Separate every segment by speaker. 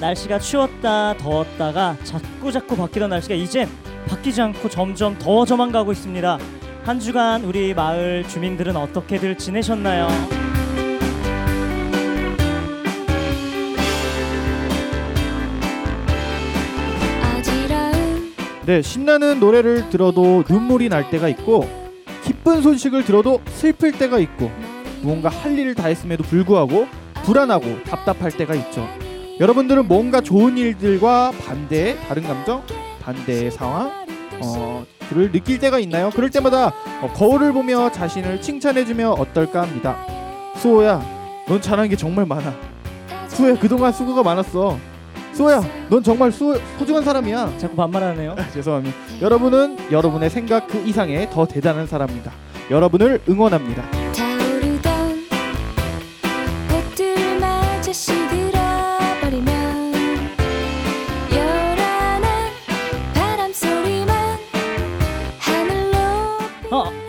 Speaker 1: 날씨가 추웠다 더웠다가 자꾸 자꾸 바뀌던 날씨가 이젠 바뀌지 않고 점점 더워져만 가고 있습니다. 한 주간 우리 마을 주민들은 어떻게들 지내셨나요?
Speaker 2: 네, 신나는 노래를 들어도 눈물이 날 때가 있고 기쁜 소식을 들어도 슬플 때가 있고 무언가 할 일을 다 했음에도 불구하고 불안하고 답답할 때가 있죠. 여러분들은 뭔가 좋은 일들과 반대의 다른 감정, 반대의 상황, 어, 그를 느낄 때가 있나요? 그럴 때마다 어, 거울을 보며 자신을 칭찬해주며 어떨까 합니다. 수호야, 넌 잘하는 게 정말 많아. 수호야, 그동안 수고가 많았어. 수호야, 넌 정말 수, 소중한 사람이야.
Speaker 1: 자꾸 반말하네요.
Speaker 2: 죄송합니다. 여러분은 여러분의 생각 그 이상의 더 대단한 사람입니다. 여러분을 응원합니다.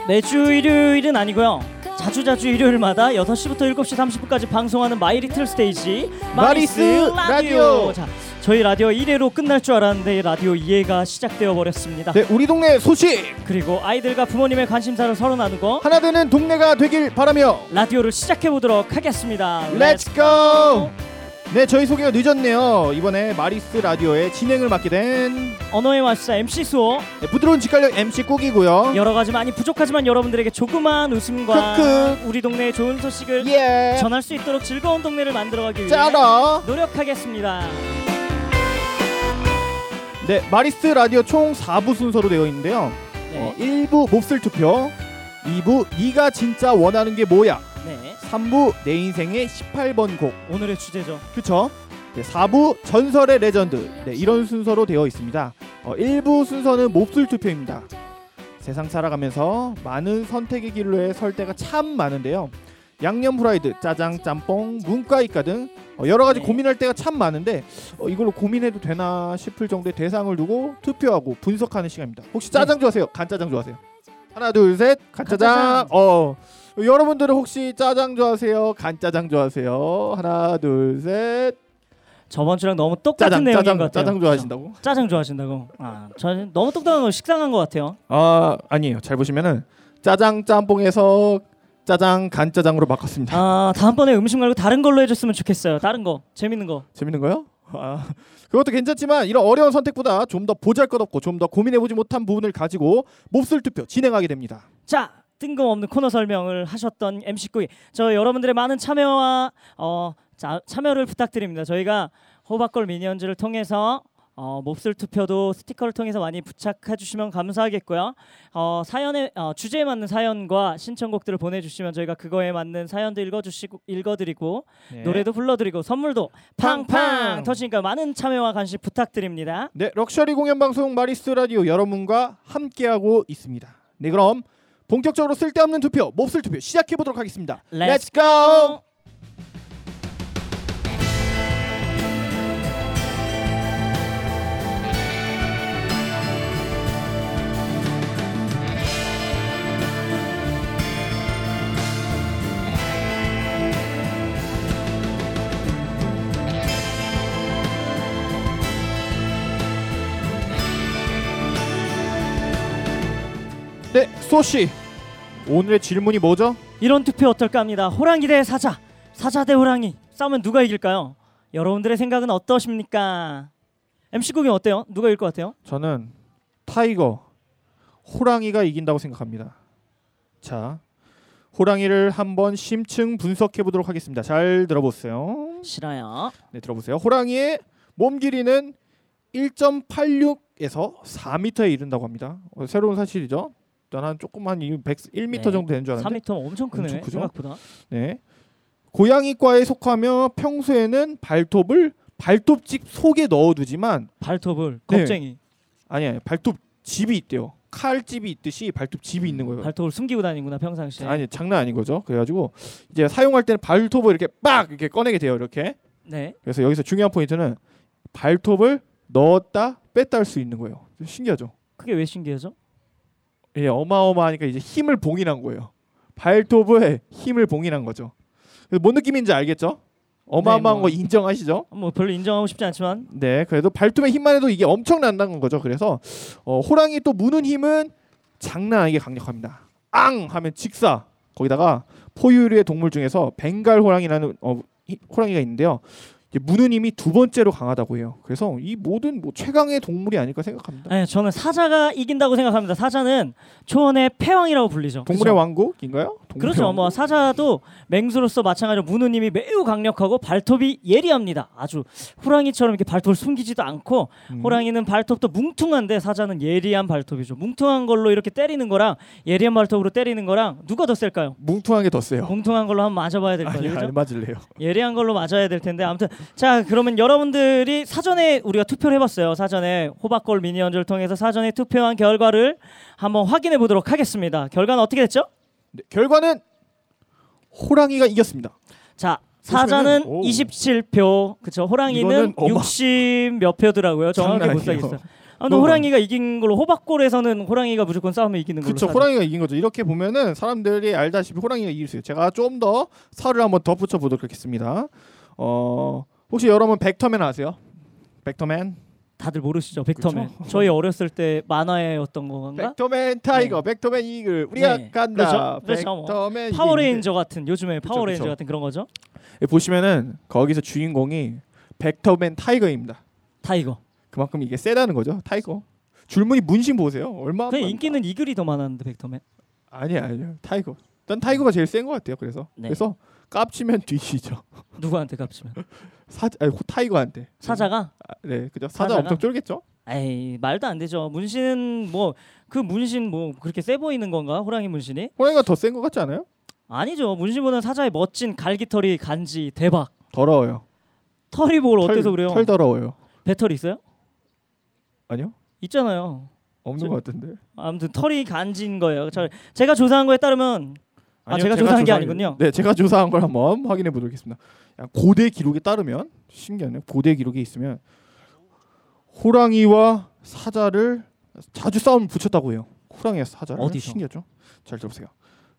Speaker 1: 매주 일요일은 아니고요. 자주 자주 일요일마다 6시부터 7시 30분까지 방송하는 마이 리틀 스테이지
Speaker 2: 마리스 라디오.
Speaker 1: 자, 저희 라디오 1회로 끝날 줄 알았는데 라디오 2회가 시작되어 버렸습니다.
Speaker 2: 네, 우리 동네 소식
Speaker 1: 그리고 아이들과 부모님의 관심사를 서로 나누고
Speaker 2: 하나 되는 동네가 되길 바라며
Speaker 1: 라디오를 시작해 보도록 하겠습니다.
Speaker 2: Let's go! 네, 저희 소개가 늦었네요. 이번에 마리스 라디오의 진행을 맡게 된
Speaker 1: 언어의 마술사 MC 수호
Speaker 2: 네, 부드러운 직관력 MC 꾸기고요.
Speaker 1: 여러 가지 많이 부족하지만 여러분들에게 조그마한 웃음과
Speaker 2: 크크.
Speaker 1: 우리 동네의 좋은 소식을
Speaker 2: 예.
Speaker 1: 전할 수 있도록 즐거운 동네를 만들어가기 위해
Speaker 2: 짜라.
Speaker 1: 노력하겠습니다.
Speaker 2: 네, 마리스 라디오 총 4부 순서로 되어 있는데요.
Speaker 1: 네.
Speaker 2: 어, 1부 몹쓸 투표, 2부 네가 진짜 원하는 게 뭐야,
Speaker 1: 네.
Speaker 2: 3부 내 인생의 18번 곡,
Speaker 1: 오늘의 주제죠.
Speaker 2: 그쵸? 네, 4부 전설의 레전드 네, 이런 순서로 되어 있습니다. 어, 1부 순서는 몹쓸 투표입니다. 세상 살아가면서 많은 선택의 기로에 설 때가 참 많은데요. 양념 프라이드, 짜장, 짬뽕, 문과 이과 등 어, 여러 가지
Speaker 1: 네.
Speaker 2: 고민할 때가 참 많은데 어, 이걸로 고민해도 되나 싶을 정도의 대상을 두고 투표하고 분석하는 시간입니다. 혹시 짜장 좋아하세요? 간짜장 좋아하세요? 하나 둘 셋 간짜장.
Speaker 1: 간짜장.
Speaker 2: 어 여러분들은 혹시 짜장 좋아하세요? 간짜장 좋아하세요? 하나 둘 셋.
Speaker 1: 저번 주랑 너무 똑같은
Speaker 2: 짜장
Speaker 1: 내용인
Speaker 2: 짜장
Speaker 1: 것 같아요.
Speaker 2: 짜장 좋아하신다고?
Speaker 1: 짜장 좋아하신다고? 아, 저는 너무 똑똑한 거 식상한 것 같아요.
Speaker 2: 아 아니에요. 잘 보시면은 짜장 짬뽕에서 짜장 간짜장으로 바꿨습니다.
Speaker 1: 아, 다음번에 음식 말고 다른 걸로 해줬으면 좋겠어요. 다른 거 재밌는 거.
Speaker 2: 재밌는 거요? 아, 그것도 괜찮지만 이런 어려운 선택보다 좀 더 보잘것없고 좀 더 고민해보지 못한 부분을 가지고 몹쓸 투표 진행하게 됩니다.
Speaker 1: 자, 뜬금없는 코너 설명을 하셨던 MC9이 저 여러분들의 많은 참여와 어, 자, 참여를 부탁드립니다. 저희가 호박걸 미니언즈를 통해서 어, 몹쓸 투표도 스티커를 통해서 많이 부착해 주시면 감사하겠고요. 어, 사연에 어, 주제에 맞는 사연과 신청곡들을 보내주시면 저희가 그거에 맞는 사연도 읽어주시고 읽어드리고 노래도 불러드리고 선물도 팡팡! 터지니까 많은 참여와 관심 부탁드립니다.
Speaker 2: 네 럭셔리 공연 방송 마리스 라디오 여러분과 함께하고 있습니다. 네 그럼 본격적으로 쓸데없는 투표 몹쓸 투표 시작해 보도록 하겠습니다.
Speaker 1: Let's
Speaker 2: Let's go. 네 수호 씨 오늘의 질문이 뭐죠?
Speaker 1: 이런 투표 어떨까 합니다. 호랑이 대 사자, 사자 대 호랑이 싸우면 누가 이길까요? 여러분들의 생각은 어떠십니까? MC 꾸기 어때요? 누가 이길 것 같아요?
Speaker 2: 저는 tiger 호랑이가 이긴다고 생각합니다. 자, 호랑이를 한번 심층 분석해 보도록 하겠습니다. 잘 들어보세요.
Speaker 1: 싫어요.
Speaker 2: 네, 들어보세요. 호랑이의 몸 길이는 1.86에서 4m에 이른다고 합니다. 어, 새로운 사실이죠. 난 조금 한 100, 1m
Speaker 1: 네.
Speaker 2: 정도 되는 줄 알았는데.
Speaker 1: 3m 엄청 크네.
Speaker 2: 엄청?
Speaker 1: 생각보다.
Speaker 2: 네. 고양이과에 속하며 평소에는 발톱을 발톱집 속에 넣어두지만
Speaker 1: 발톱을
Speaker 2: 네.
Speaker 1: 겁쟁이.
Speaker 2: 아니 아니 발톱 집이 있대요. 칼집이 있듯이 발톱 집이 있는 거예요.
Speaker 1: 발톱을 숨기고 다니구나 평상시에.
Speaker 2: 아니 장난 아닌 거죠. 그래가지고 이제 사용할 때는 발톱을 이렇게 빡 이렇게 꺼내게 돼요. 이렇게.
Speaker 1: 네.
Speaker 2: 그래서 여기서 중요한 포인트는 발톱을 넣었다 뺐다 할 수 있는 거예요. 좀 신기하죠.
Speaker 1: 그게 왜 신기하죠?
Speaker 2: 이제 어마어마하니까 이제 힘을 봉인한 거예요. 발톱에 힘을 봉인한 거죠. 뭔 느낌인지 알겠죠? 어마어마한
Speaker 1: 네, 뭐.
Speaker 2: 거 인정하시죠?
Speaker 1: 뭐 별로 인정하고 싶지 않지만
Speaker 2: 네, 그래도 발톱의 힘만 해도 이게 엄청난다는 거죠. 그래서 어, 호랑이 또 무는 힘은 장난 아니게 강력합니다. 앙 하면 직사. 거기다가 포유류의 동물 중에서 벵갈 호랑이라는 어, 히- 호랑이가 있는데요. 힘이 두 번째로 강하다고 해요. 그래서 이 모든 뭐 최강의 동물이 아닐까 생각합니다.
Speaker 1: 네, 저는 사자가 이긴다고 생각합니다. 사자는 초원의 패왕이라고 불리죠.
Speaker 2: 동물의
Speaker 1: 그죠?
Speaker 2: 왕국인가요?
Speaker 1: 그렇죠. 뭐 사자도 맹수로서 마찬가지로 무누님이 매우 강력하고 발톱이 예리합니다. 아주 호랑이처럼 이렇게 발톱을 숨기지도 않고
Speaker 2: 음.
Speaker 1: 호랑이는 발톱도 뭉퉁한데 사자는 예리한 발톱이죠. 뭉퉁한 걸로 이렇게 때리는 거랑 예리한 발톱으로 때리는 거랑 누가 더 셀까요?
Speaker 2: 뭉퉁한 게 더 세요.
Speaker 1: 뭉퉁한 걸로 한번 맞아봐야 될 거예요.
Speaker 2: 안? 맞을래요.
Speaker 1: 예리한 걸로 맞아야 될 텐데 아무튼 자 그러면 여러분들이 사전에 우리가 투표를 해봤어요. 사전에 호박골 미니언즈를 통해서 사전에 투표한 결과를 한번 확인해 보도록 하겠습니다. 결과는 어떻게 됐죠?
Speaker 2: 네, 결과는 호랑이가 이겼습니다.
Speaker 1: 자 사자는
Speaker 2: 오.
Speaker 1: 27표 그쵸 호랑이는
Speaker 2: 이거는 어마-
Speaker 1: 60 몇 표더라고요 정확히 못. 사겠어요 아,
Speaker 2: 너무
Speaker 1: 호랑이가 이긴 걸로 호박골에서는 호랑이가 무조건 싸우면 이기는 걸로 사자.
Speaker 2: 호랑이가 이긴 거죠. 이렇게 보면은 사람들이 알다시피 호랑이가 이길 수 있어요. 제가 좀더 설을 한번 더 붙여 보도록 하겠습니다. 어 혹시 여러분 벡터맨 아세요? 벡터맨?
Speaker 1: 다들 모르시죠 벡터맨
Speaker 2: 그쵸?
Speaker 1: 저희 어렸을 때 만화였던 건가
Speaker 2: 벡터맨 타이거, 벡터맨 이글, 우리가
Speaker 1: 네.
Speaker 2: 간다.
Speaker 1: 그렇죠. 그렇죠, 뭐.
Speaker 2: 벡터맨.
Speaker 1: 파워레인저 같은 요즘에 파워레인저. 같은 그런 거죠
Speaker 2: 예, 보시면은 거기서 주인공이 벡터맨 타이거입니다.
Speaker 1: 타이거
Speaker 2: 그만큼 이게 세다는 거죠. 타이거. 줄무늬 문신 보세요. 얼마?
Speaker 1: 그 인기는 이글이 더 많았는데 벡터맨
Speaker 2: 아니 아니요. 타이거. 난 타이거가 제일 센 것 같아요. 그래서
Speaker 1: 네.
Speaker 2: 그래서 깝치면 뒤지죠.
Speaker 1: 누구한테 깝치면
Speaker 2: 사 아니, 호- tiger한테.
Speaker 1: 사자가
Speaker 2: 아, 네, 그죠. 사자
Speaker 1: 사자가?
Speaker 2: 엄청 쫄겠죠.
Speaker 1: 에이 말도 안 되죠 문신은 뭐 그 문신 뭐 그렇게 세 보이는 건가 호랑이 문신이
Speaker 2: 호랑이가 더 센 것 같지 않아요?
Speaker 1: 아니죠 문신보다는 사자의 멋진 갈기털이 간지 대박
Speaker 2: 더러워요.
Speaker 1: 털이 뭘
Speaker 2: 털-
Speaker 1: 어때서 그래요
Speaker 2: 털 더러워요.
Speaker 1: 배털 있어요
Speaker 2: 아니요?
Speaker 1: 있잖아요
Speaker 2: 없는
Speaker 1: 저-
Speaker 2: 것 같은데.
Speaker 1: 아무튼 털이 간진 거예요 저, 제가 조사한 거에 따르면 아,
Speaker 2: 아니요,
Speaker 1: 제가 조사한 게 아니군요.
Speaker 2: 네, 제가 조사한 걸 한번 확인해 보도록 하겠습니다. 야, 고대 기록에 따르면 신기하네. 고대 기록에 있으면 호랑이와 사자를 자주 싸움을 붙였다고 해요. 호랑이와 사자를
Speaker 1: 어디서?
Speaker 2: 신기하죠? 잘 들어보세요.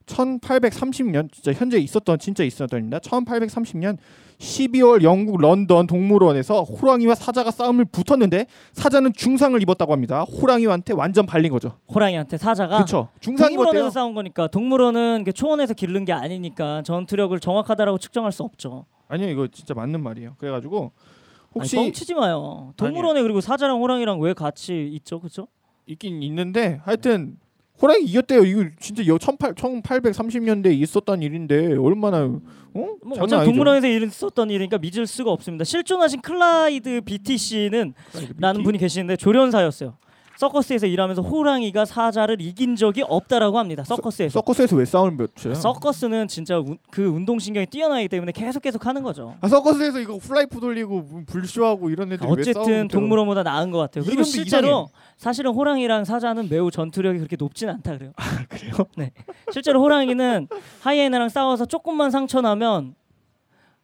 Speaker 2: 1830년 진짜 현재 있었던 진짜 있었던 일입니다. 1830년 12월 영국 런던 동물원에서 호랑이와 사자가 싸움을 붙었는데 사자는 중상을 입었다고 합니다. 호랑이한테 완전 발린 거죠.
Speaker 1: 호랑이한테 사자가
Speaker 2: 그렇죠. 중상
Speaker 1: 동물원에서. 싸운 거니까 동물원은 그 초원에서 기르는 게 아니니까 전투력을 정확하다라고 측정할 수 없죠.
Speaker 2: 아니요, 이거 진짜 맞는 말이에요. 그래가지고 혹시
Speaker 1: 아니, 뻥치지 마요. 동물원에 그리고 사자랑 호랑이랑 왜 같이 있죠, 그렇죠?
Speaker 2: 있긴 있는데 하여튼 호랑이 이겼대요. 이거 진짜 18, 1830년대에 있었던 일인데 얼마나 어?
Speaker 1: 뭐 어차피. 동물원에서 있었던 일이니까 믿을 수가 없습니다. 실존하신 클라이드 비티 씨는 라는 분이 계시는데 조련사였어요. 서커스에서 일하면서 호랑이가 사자를 이긴 적이 없다라고 합니다. 서커스에서.
Speaker 2: 서 커스에서 왜 싸움을 맺혀요?
Speaker 1: 서커스는 진짜 운- 그 운동 신경이 뛰어나기 때문에 계속 계속 하는 거죠.
Speaker 2: 아, 서커스에서 이거 훌라후프 돌리고 뭐 불쇼하고 이런 애들이 왜
Speaker 1: 어쨌든 동물원보다 나은 것 같아요. 그리고 실제로
Speaker 2: 이상해.
Speaker 1: 사실은 호랑이랑 사자는 매우 전투력이 그렇게 높진 않다 그래요.
Speaker 2: 그래요?
Speaker 1: 네. 실제로 호랑이는 하이에나랑 싸워서 조금만 상처 나면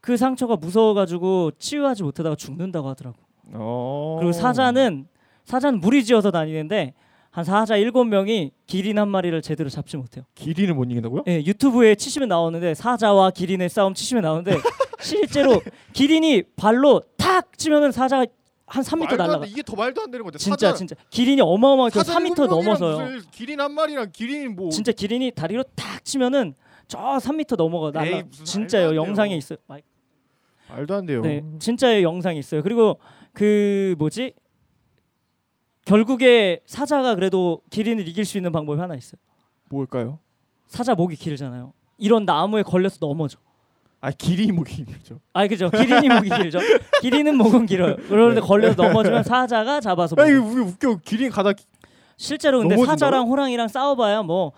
Speaker 1: 그 상처가 무서워가지고 치유하지 못하다가 죽는다고 하더라고.
Speaker 2: 어.
Speaker 1: 그리고 사자는 사자는 무리지어서 다니는데 한 사자 일곱 명이 기린 한 마리를 제대로 잡지 못해요.
Speaker 2: 기린을 못 이긴다고요?
Speaker 1: 예, 유튜브에 치시면 나오는데 사자와 기린의 싸움 치시면 나오는데 실제로 기린이 발로 탁 치면은 사자가 한 3m
Speaker 2: 말도 안
Speaker 1: 날라가.
Speaker 2: 돼. 이게 더 말도 안 되는 건데.
Speaker 1: 진짜
Speaker 2: 사자,
Speaker 1: 진짜 기린이 어마어마하게
Speaker 2: 사자
Speaker 1: 3m
Speaker 2: 일곱 명이랑
Speaker 1: 넘어서요.
Speaker 2: 기린 한 마리랑 기린이 뭐
Speaker 1: 진짜 기린이 다리로 탁 치면은 저 3m 넘어가 날라. 진짜요.
Speaker 2: 돼요.
Speaker 1: 영상에 있어요.
Speaker 2: 말도 안 돼요.
Speaker 1: 네, 진짜의 영상이 있어요. 그리고 그 뭐지? 결국에 사자가 그래도 기린을 이길 수 있는 방법이 하나 있어요.
Speaker 2: 뭘까요?
Speaker 1: 사자 목이 길잖아요. 이런 나무에 걸려서 넘어져.
Speaker 2: 아 기린이 뭐 기린이죠.
Speaker 1: 아 그죠. 기린이 목이 길죠. 기린은 목은 길어요. 그런데
Speaker 2: 네.
Speaker 1: 걸려서 넘어지면 사자가 잡아서
Speaker 2: 아. 이거 왜 웃겨. 기린 가다 기-
Speaker 1: 실제로 근데
Speaker 2: 넘어진다고?
Speaker 1: 사자랑 호랑이랑 싸워봐야 뭐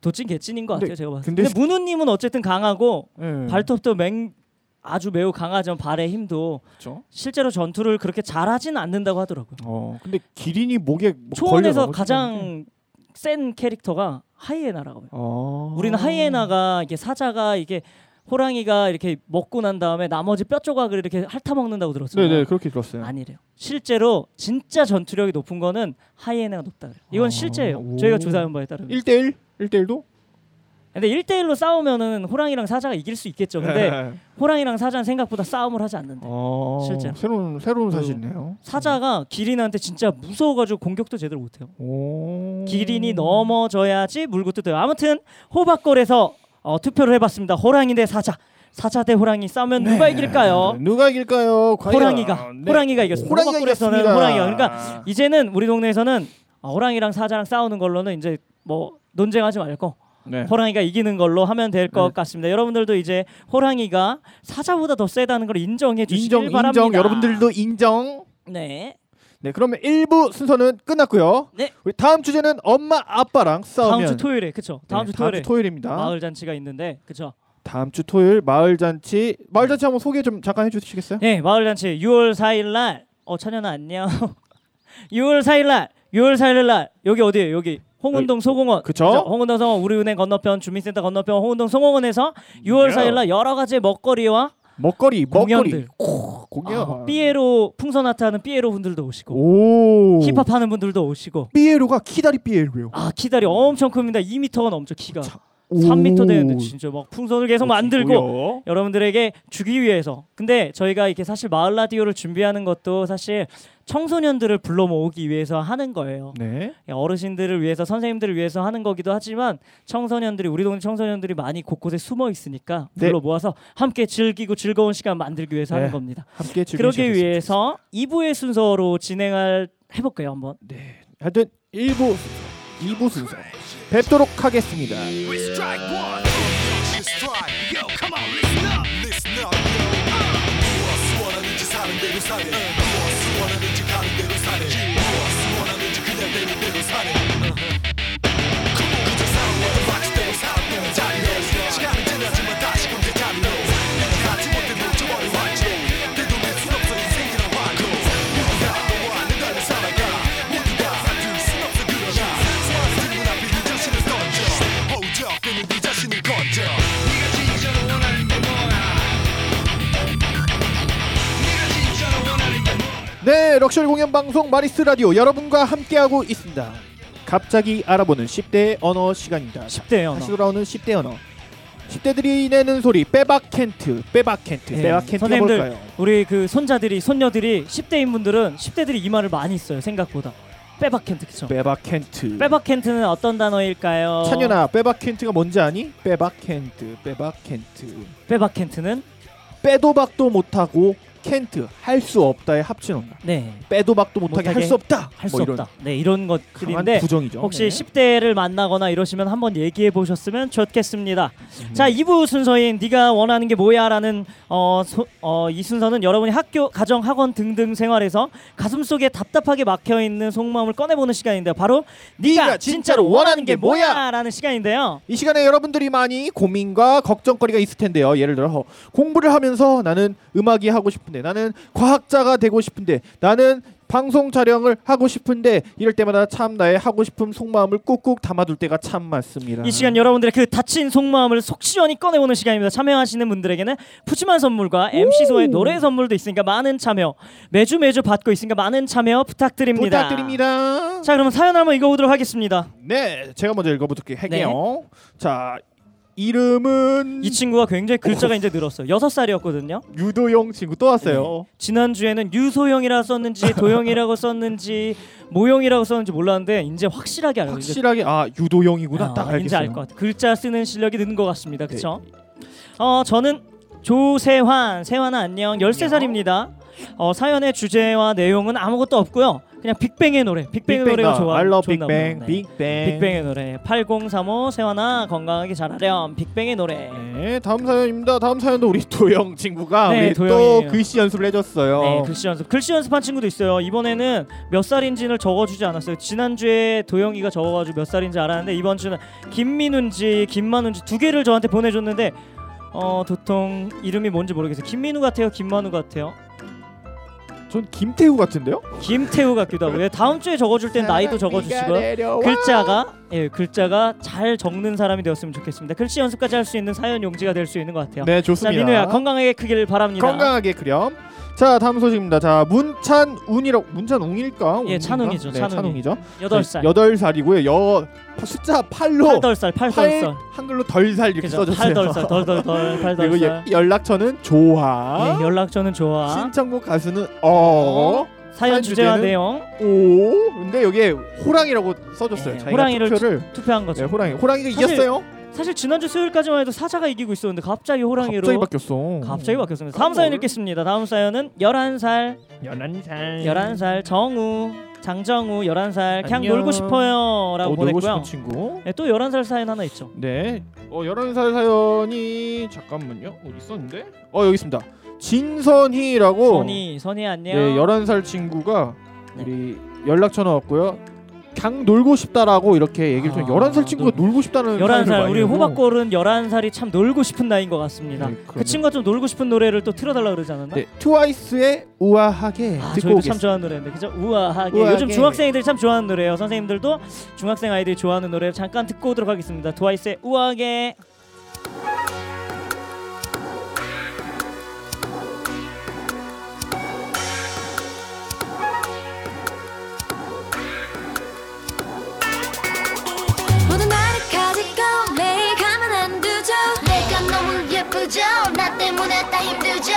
Speaker 1: 도찐 개찐인 것
Speaker 2: 근데-
Speaker 1: 같아요. 제가 봤을 때.
Speaker 2: 근데
Speaker 1: 근데 문우님은 어쨌든 강하고
Speaker 2: 예.
Speaker 1: 발톱도 맹 아주 매우 강하지만 발의 힘도
Speaker 2: 그렇죠.
Speaker 1: 실제로 전투를 그렇게 잘하진 않는다고 하더라고요.
Speaker 2: 어 근데 기린이 목에 뭐
Speaker 1: 초원에서
Speaker 2: 넘어지는데.
Speaker 1: 가장 센 캐릭터가 하이에나라고 해요.
Speaker 2: 어.
Speaker 1: 우리는 하이에나가 이게 사자가 이게 호랑이가 이렇게 먹고 난 다음에 나머지 뼈 조각을 이렇게 핥아 먹는다고 들었어요.
Speaker 2: 네네 그렇게 들었어요.
Speaker 1: 아니래요. 실제로 진짜 전투력이 높은 거는 하이에나가 높다 그래요. 이건
Speaker 2: 아,
Speaker 1: 실제예요.
Speaker 2: 오.
Speaker 1: 저희가 조사한 바에 따르면.
Speaker 2: 1대1? 1대1도?
Speaker 1: 근데 1대1로 싸우면은 호랑이랑 사자가 이길 수 있겠죠. 근데 호랑이랑 사자는 생각보다 싸움을 하지 않는데.
Speaker 2: 어,
Speaker 1: 실제로.
Speaker 2: 새로운 새로운
Speaker 1: 그
Speaker 2: 사실이네요.
Speaker 1: 사자가 기린한테 진짜 무서워가지고 공격도 제대로 못해요.
Speaker 2: 오.
Speaker 1: 기린이 넘어져야지 물고 뜯어요. 아무튼 호박골에서 어, 투표를 해봤습니다. 호랑이 대 사자. 사자 대 호랑이 싸우면 누가 이길까요?
Speaker 2: 누가 이길까요? 과연?
Speaker 1: 호랑이가
Speaker 2: 네.
Speaker 1: 호랑이가 이겼습니다.
Speaker 2: 호랑이가 이겼습니다.
Speaker 1: 호랑이가 그러니까 이제는 우리 동네에서는 어, 호랑이랑 사자랑 싸우는 걸로는 이제 뭐 논쟁하지 말고
Speaker 2: 네.
Speaker 1: 호랑이가 이기는 걸로 하면 될것
Speaker 2: 네.
Speaker 1: 같습니다. 여러분들도 이제 호랑이가 사자보다 더 세다는 걸 인정해 주시길
Speaker 2: 인정
Speaker 1: 바랍니다.
Speaker 2: 인정 여러분들도 인정.
Speaker 1: 네.
Speaker 2: 네 그러면 1부 순서는 끝났고요.
Speaker 1: 네.
Speaker 2: 우리 다음 주제는 엄마 아빠랑 싸우면
Speaker 1: 다음 주 토요일에 그쵸? 다음
Speaker 2: 네,
Speaker 1: 주 토요일에
Speaker 2: 토요일입니다.
Speaker 1: 마을 잔치가 있는데 그쵸?
Speaker 2: 다음 주 토요일 마을 잔치 마을 잔치 한번 소개 좀 잠깐 해주시겠어요?
Speaker 1: 네, 마을 잔치 6월 4일 날. 어 찬현아 안녕. 6월 4일 날. 6월 4일 날 여기 어디예요? 여기 홍은동 소공원.
Speaker 2: 그쵸?
Speaker 1: 홍은동 소공원 우리은행 건너편 주민센터 건너편 홍은동 소공원에서 6월 4일 날 여러 가지 먹거리와
Speaker 2: 먹거리 먹거리
Speaker 1: 공연들.
Speaker 2: 오, 공연.
Speaker 1: 아, 삐에로 풍선 아트 하는 삐에로 분들도 오시고
Speaker 2: 오.
Speaker 1: 힙합 하는 분들도 오시고
Speaker 2: 삐에로가 키다리 삐에로요.
Speaker 1: 아 키다리 엄청 큽니다. 2m가 넘죠 키가.
Speaker 2: 자,
Speaker 1: 3m 되는데
Speaker 2: 오.
Speaker 1: 진짜 막 풍선을 계속 만들고
Speaker 2: 멋지고요.
Speaker 1: 여러분들에게 주기 위해서. 근데 저희가 이렇게 사실 마을 라디오를 준비하는 것도 사실 청소년들을 불러 모으기 위해서 하는 거예요.
Speaker 2: 네.
Speaker 1: 어르신들을 위해서 선생님들을 위해서 하는 거기도 하지만 청소년들이 우리 동네 청소년들이 많이 곳곳에 숨어 있으니까
Speaker 2: 네.
Speaker 1: 불러 모아서 함께 즐기고 즐거운 시간 만들기 위해서
Speaker 2: 네.
Speaker 1: 하는 겁니다.
Speaker 2: 함께.
Speaker 1: 그러기 위해서 2부의 순서로 진행을 해볼까요 한번.
Speaker 2: 네. 하여튼 1부 2부 순서 뵙도록 하겠습니다.
Speaker 3: 되 네,
Speaker 2: 럭셔리 공연 방송 마리스 라디오 여러분과 함께하고 있습니다. 갑자기 알아보는 10대 언어 시간입니다.
Speaker 1: 10대 언어.
Speaker 2: 다시 돌아오는 10대 언어. 10대들이 내는 소리 빼박 캔트, 빼박 캔트,
Speaker 1: 네,
Speaker 2: 빼박 캔트가
Speaker 1: 선생님들,
Speaker 2: 뭘까요?
Speaker 1: 우리 그 손자들이 손녀들이 10대인 분들은 10대들이 이 말을 많이 써요 생각보다. 빼박 캔트 그쵸?
Speaker 2: 빼박 캔트.
Speaker 1: 빼박 캔트는 어떤 단어일까요?
Speaker 2: 찬현아, 빼박 캔트가 뭔지 아니? 빼박 캔트, 빼박 캔트.
Speaker 1: 빼박 캔트는
Speaker 2: 빼도 박도 못하고 캔트 할 수 없다에 합치는다.
Speaker 1: 네.
Speaker 2: 빼도 박도 못하게 할
Speaker 1: 못하게
Speaker 2: 수 없다.
Speaker 1: 할 수
Speaker 2: 뭐 이런
Speaker 1: 없다. 네, 이런 것들인데
Speaker 2: 부정이죠.
Speaker 1: 혹시
Speaker 2: 네.
Speaker 1: 10대를 만나거나 이러시면 한번 얘기해 보셨으면 좋겠습니다.
Speaker 2: 음.
Speaker 1: 자, 2부 순서인 네가 원하는 게 뭐야라는 어, 소, 어, 이 순서는 여러분이 학교, 가정, 학원 등등 생활에서 가슴 속에 답답하게 막혀 있는 속마음을 꺼내 보는 시간인데요. 바로 네가,
Speaker 2: 네가
Speaker 1: 진짜로 원하는 게 뭐야라는 시간인데요.
Speaker 2: 이 시간에 여러분들이 많이 고민과 걱정거리가 있을 텐데요. 예를 들어 공부를 하면서 나는 음악이 하고 싶은데 나는 과학자가 되고 싶은데 나는 방송 촬영을 하고 싶은데 이럴 때마다 참 나의 하고 싶은 속마음을 꾹꾹 담아둘 때가 참 많습니다.
Speaker 1: 이 시간 여러분들의 그 다친 속마음을 속 시원히 꺼내보는 시간입니다. 참여하시는 분들에게는 푸짐한 선물과 MC소의 노래 선물도 있으니까 많은 참여 매주 매주 받고 있으니까 많은 참여 부탁드립니다.
Speaker 2: 부탁드립니다.
Speaker 1: 자 그러면 사연 한번 읽어보도록 하겠습니다.
Speaker 2: 네, 제가 먼저 읽어보도록 할게요. 자, 이름은
Speaker 1: 이 친구가 굉장히 글자가 이제 늘었어요. 여섯 살이었거든요.
Speaker 2: 유도영 친구 또 왔어요.
Speaker 1: 지난 주에는 유소영이라고 썼는지 도영이라고 썼는지 모영이라고 썼는지 몰랐는데 이제 확실하게 알아요. 이제
Speaker 2: 확실하게 아 유도영이구나
Speaker 1: 아,
Speaker 2: 딱 알겠어요.
Speaker 1: 알것 같아. 글자 쓰는 실력이 는 것 같습니다. 그렇죠? 어 저는 조세환, 세환아 안녕. 13살입니다. 어 사연의 주제와 내용은 아무것도 없고요. 그냥 빅뱅의 노래. 빅뱅의 노래가 좋아.
Speaker 2: I love 빅뱅.
Speaker 1: 네.
Speaker 2: 빅뱅.
Speaker 1: 빅뱅의 노래. 8035 세환아 건강하게 자라렴. 빅뱅의 노래.
Speaker 2: 네, 다음 사연입니다. 다음 사연도 우리 도영 친구가
Speaker 1: 네,
Speaker 2: 우리 또
Speaker 1: 도영이에요.
Speaker 2: 글씨 연습을 해줬어요.
Speaker 1: 네, 글씨 연습. 글씨 연습한 친구도 있어요. 이번에는 몇 살인지를 적어주지 않았어요. 지난주에 도영이가 적어가지고 몇 살인지 알았는데 이번 주는 김민우인지 김만우인지 두 개를 저한테 보내줬는데 어 도통 이름이 뭔지 모르겠어요. 김민우 같아요, 김만우 같아요,
Speaker 2: 전 김태우 같은데요?
Speaker 1: 김태우 같기도 하고. 요 다음 주에 적어줄 땐 나이도 적어주시고요. 글자가 예, 글자가 잘 적는 사람이 되었으면 좋겠습니다. 글씨 연습까지 할 수 있는 사연 용지가 될 수 있는 것 같아요. 네자
Speaker 2: 좋습니다.
Speaker 1: 민우야 건강하게 크길 바랍니다.
Speaker 2: 건강하게 그렴. 자 다음 소식입니다. 자 문찬운이라고 문찬웅일까?
Speaker 1: 예, 찬웅이죠,
Speaker 2: 네,
Speaker 1: 찬웅이.
Speaker 2: 찬웅이죠.
Speaker 1: 여덟 살.
Speaker 2: 여덟 살이고요. 여 숫자 8로
Speaker 1: 팔덜 살, 팔덜
Speaker 2: 팔
Speaker 1: 살.
Speaker 2: 한글로 덜살 이렇게
Speaker 1: 그죠?
Speaker 2: 써졌어요.
Speaker 1: 팔덜 살, 덜덜덜, 팔덜
Speaker 2: 그리고
Speaker 1: 살.
Speaker 2: 예, 연락처는 조아.
Speaker 1: 예, 연락처는 좋아.
Speaker 2: 신청곡 가수는 어.
Speaker 1: 사연 주제와 내용
Speaker 2: 오. 근데 여기에 호랑이라고 써줬어요.
Speaker 1: 예,
Speaker 2: 자기가
Speaker 1: 호랑이를
Speaker 2: 투표를
Speaker 1: 투 표한
Speaker 2: 네,
Speaker 1: 거죠.
Speaker 2: 호랑이. 호랑이가
Speaker 1: 사실
Speaker 2: 이겼어요.
Speaker 1: 사실 지난주 수요일까지만 해도 사자가 이기고 있었는데 갑자기 호랑이로
Speaker 2: 갑자기 바뀌었어.
Speaker 1: 갑자기 바뀌었습니다. 다음 사연 읽겠습니다. 다음 사연은 11살,
Speaker 2: 11살.
Speaker 1: 11살 정우, 장정우 11살 그냥
Speaker 2: 안녕.
Speaker 1: 놀고 싶어요라고
Speaker 2: 어, 놀고
Speaker 1: 보냈고요.
Speaker 2: 싶은 친구.
Speaker 1: 네, 또 11살 사연 하나 있죠.
Speaker 2: 네. 어 11살 사연이 잠깐만요. 어디 있었는데? 어 여기 있습니다. 진선희라고
Speaker 1: 선이, 선이 안녕.
Speaker 2: 네, 11살 친구가
Speaker 1: 네.
Speaker 2: 우리 연락처 나왔고요. 그냥 놀고 싶다라고 이렇게 얘기를 좀
Speaker 1: 아,
Speaker 2: 11살 친구가 놀 고 싶다는 사연을
Speaker 1: 11살
Speaker 2: 많이
Speaker 1: 우리. 호박골은 11살이 참 놀고 싶은 나이인 것 같습니다.
Speaker 2: 네,
Speaker 1: 그 친구가 좀 놀고 싶은 노래를 또 틀어달라 그러지 않았나?
Speaker 2: 네, 트와이스의 우아하게
Speaker 1: 아,
Speaker 2: 듣고
Speaker 1: 저희도 참
Speaker 2: 오겠습니다.
Speaker 1: 좋아하는 노래인데 그죠? 우아하게.
Speaker 2: 우아하게.
Speaker 1: 요즘 중학생들이 참 좋아하는 노래예요. 선생님들도 중학생 아이들이 좋아하는 노래를 잠깐 듣고 오도록 하겠습니다. 트와이스의 우아하게.
Speaker 4: 매일 가만 안 두죠. 내가 너무 예쁘죠. 나 때문에 다 힘들죠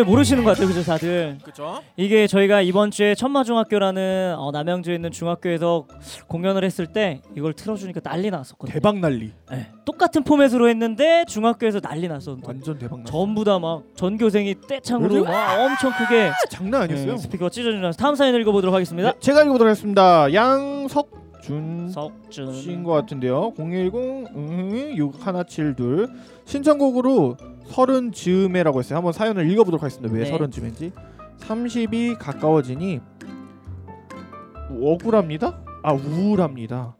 Speaker 1: 노래 모르시는 것 같아요. 그죠, 다들.
Speaker 2: 그렇죠?
Speaker 1: 이게 저희가 이번 주에 천마중학교라는 어, 남양주에 있는 중학교에서 공연을 했을 때 이걸 틀어주니까 난리 났었거든요.
Speaker 2: 대박 난리.
Speaker 1: 네. 똑같은 포맷으로 했는데 중학교에서 난리 났었는데
Speaker 2: 완전 대박 난리.
Speaker 1: 전부 다 막 전교생이 떼창으로 막 엄청 크게
Speaker 2: 장난 아니었어요.
Speaker 1: 네, 스피커가 찢어지면서 다음 사연 읽어보도록 하겠습니다.
Speaker 2: 네, 제가 읽어보도록 하겠습니다. 양석 준
Speaker 1: 석준
Speaker 2: 씨인 것 같은데요. 010 음, 6172 신청곡으로 서른 즈음에라고 했어요. 한번 사연을 읽어보도록 하겠습니다. 왜
Speaker 1: 네.
Speaker 2: 서른 즈음인지 30이 가까워지니 억울합니다. 아 우울합니다.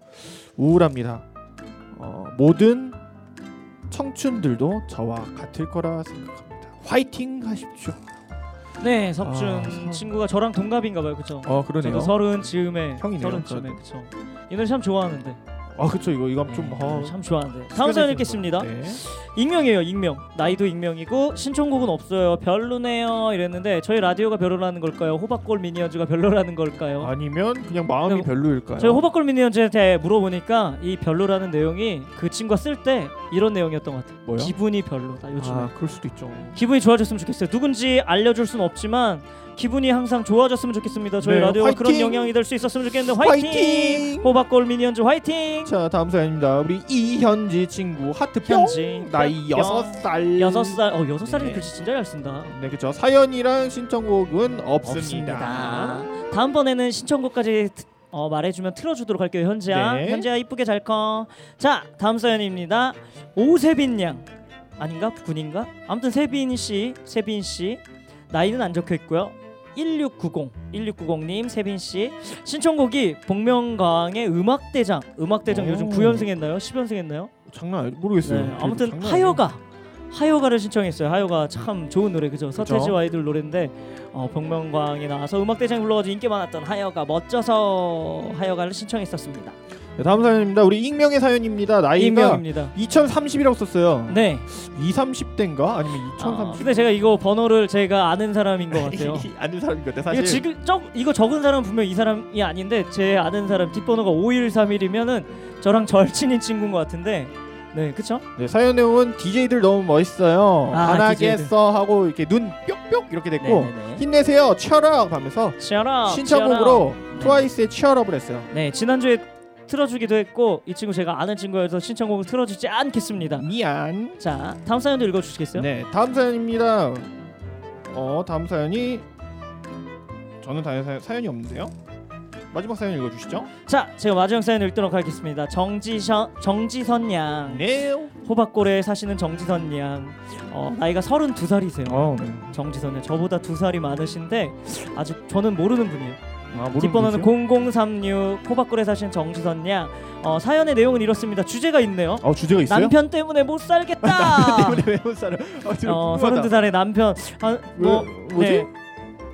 Speaker 2: 우울합니다. 어, 모든 청춘들도 저와 같을 거라 생각합니다. 화이팅 하십시오.
Speaker 1: 네 석준
Speaker 2: 아, 서-
Speaker 1: 친구가 저랑 동갑인가 봐요 그쵸?
Speaker 2: 어 그러네요.
Speaker 1: 저도 서른 즈음에
Speaker 2: 형이네요,
Speaker 1: 서른 즈음에 그쵸? 이 노래 참 좋아하는데
Speaker 2: 아 그쵸 이거 이거 좀
Speaker 1: 네,
Speaker 2: 어,
Speaker 1: 참 좋아하는데 다음 사연 읽겠습니다.
Speaker 2: 거. 네.
Speaker 1: 익명이에요 익명 나이도 익명이고 신청곡은 없어요 별로네요 이랬는데 저희 라디오가 별로라는 걸까요 호박골 미니언즈가 별로라는 걸까요
Speaker 2: 아니면 그냥 마음이
Speaker 1: 네,
Speaker 2: 별로일까요?
Speaker 1: 저희 호박골 미니언즈한테 물어보니까 이 별로라는 내용이 그 친구가 쓸 때 이런 내용이었던 것 같아요
Speaker 2: 뭐요?
Speaker 1: 기분이 별로다 요즘에
Speaker 2: 아 그럴 수도 있죠.
Speaker 1: 기분이 좋아졌으면 좋겠어요 누군지 알려줄 수는 없지만 기분이 항상 좋아졌으면 좋겠습니다 저희
Speaker 2: 네,
Speaker 1: 라디오가 그런
Speaker 2: 화이팅!
Speaker 1: 영향이 될 수 있었으면 좋겠는데 화이팅!
Speaker 2: 화이팅!
Speaker 1: 호박골 미니언즈 화이팅!
Speaker 2: 자 다음 사연입니다. 우리 이현지 친구 하트 뿅
Speaker 1: 현지
Speaker 2: 나이
Speaker 1: 뿅.
Speaker 2: 여섯 살
Speaker 1: 여섯 살, 어 여섯 살이
Speaker 2: 네.
Speaker 1: 글씨 진짜 잘 쓴다.
Speaker 2: 네 그렇죠. 사연이랑 신청곡은 없습니다.
Speaker 1: 없습니다. 다음번에는 신청곡까지 트- 어, 말해주면 틀어주도록 할게요 현지야.
Speaker 2: 네.
Speaker 1: 현지야 이쁘게 잘 커. 자 다음 사연입니다. 오세빈 양 아닌가 군인가? 아무튼 세빈 씨, 세빈 씨 나이는 안 적혀 있고요. 1690 1690님 세빈 씨 신청곡이 복면가왕의 음악대장 음악대장
Speaker 2: 오.
Speaker 1: 요즘 9연승 했나요? 10연승 했나요?
Speaker 2: 장난 아니 모르겠어요.
Speaker 1: 네, 아무튼 하여가 하여가를 신청했어요. 하여가 참 좋은 노래 그죠? 서태지? 아이들 노래인데 어, 복면가왕에 나와서 음악대장에 불러가지고 인기 많았던 하여가 멋져서 하여가를 신청했었습니다.
Speaker 2: 네, 다음 사연입니다. 우리 익명의 사연입니다. 나이가
Speaker 1: 익명입니다.
Speaker 2: 2030이라고 썼어요.
Speaker 1: 네.
Speaker 2: 2, 30대인가? 아니면
Speaker 1: 아,
Speaker 2: 2030?
Speaker 1: 근데 제가 이거 번호를 제가 아는 사람인 것 같아요.
Speaker 2: 아는 사람인 것 같아.
Speaker 1: 이거
Speaker 2: 사실.
Speaker 1: 지금 적 이거 적은 사람 은 분명 이 사람이 아닌데 제 아는 사람 뒷번호가 5131이면은 저랑 절친인 친구인 것 같은데 네 그쵸?
Speaker 2: 네, 사연 내용은 DJ들 너무 멋있어요.
Speaker 1: 아, DJ들.
Speaker 2: 써 하고 이렇게 눈 뿅뿅 이렇게 됐고
Speaker 1: 네네네.
Speaker 2: 힘내세요. 치얼업 하면서 신청곡으로
Speaker 1: 네.
Speaker 2: 트와이스의 치얼업을 했어요.
Speaker 1: 네 지난주에 틀어주기도 했고 이 친구 제가 아는 친구여서 신청곡을 틀어주지 않겠습니다.
Speaker 2: 미안.
Speaker 1: 자 다음 사연도 읽어주시겠어요?
Speaker 2: 네, 다음 사연입니다. 어, 다음 사연이 저는 다른 사연, 사연이 없는데요. 마지막 사연 읽어주시죠.
Speaker 1: 자 제가 마지막 사연 읽도록 하겠습니다. 정지선 정지선 양
Speaker 2: 네.
Speaker 1: 호박골에 사시는 정지선 양 어, 나이가 32살이세요.
Speaker 2: 어, 네.
Speaker 1: 정지선 양 저보다 두 살이 많으신데 아직 저는 모르는 분이에요.
Speaker 2: 아,
Speaker 1: 뒷번호는
Speaker 2: 분이세요?
Speaker 1: 0036 호박골에 사시는 정지선 양 어, 사연의 내용은 이렇습니다. 주제가 있네요.
Speaker 2: 어, 주제가 있어요?
Speaker 1: 남편 때문에 못 살겠다.
Speaker 2: 때문에 왜 못 살아? 어, 지금
Speaker 1: 어,
Speaker 2: 궁금하다.
Speaker 1: 32살의 남편 아, 뭐
Speaker 2: 왜, 뭐지?
Speaker 1: 네.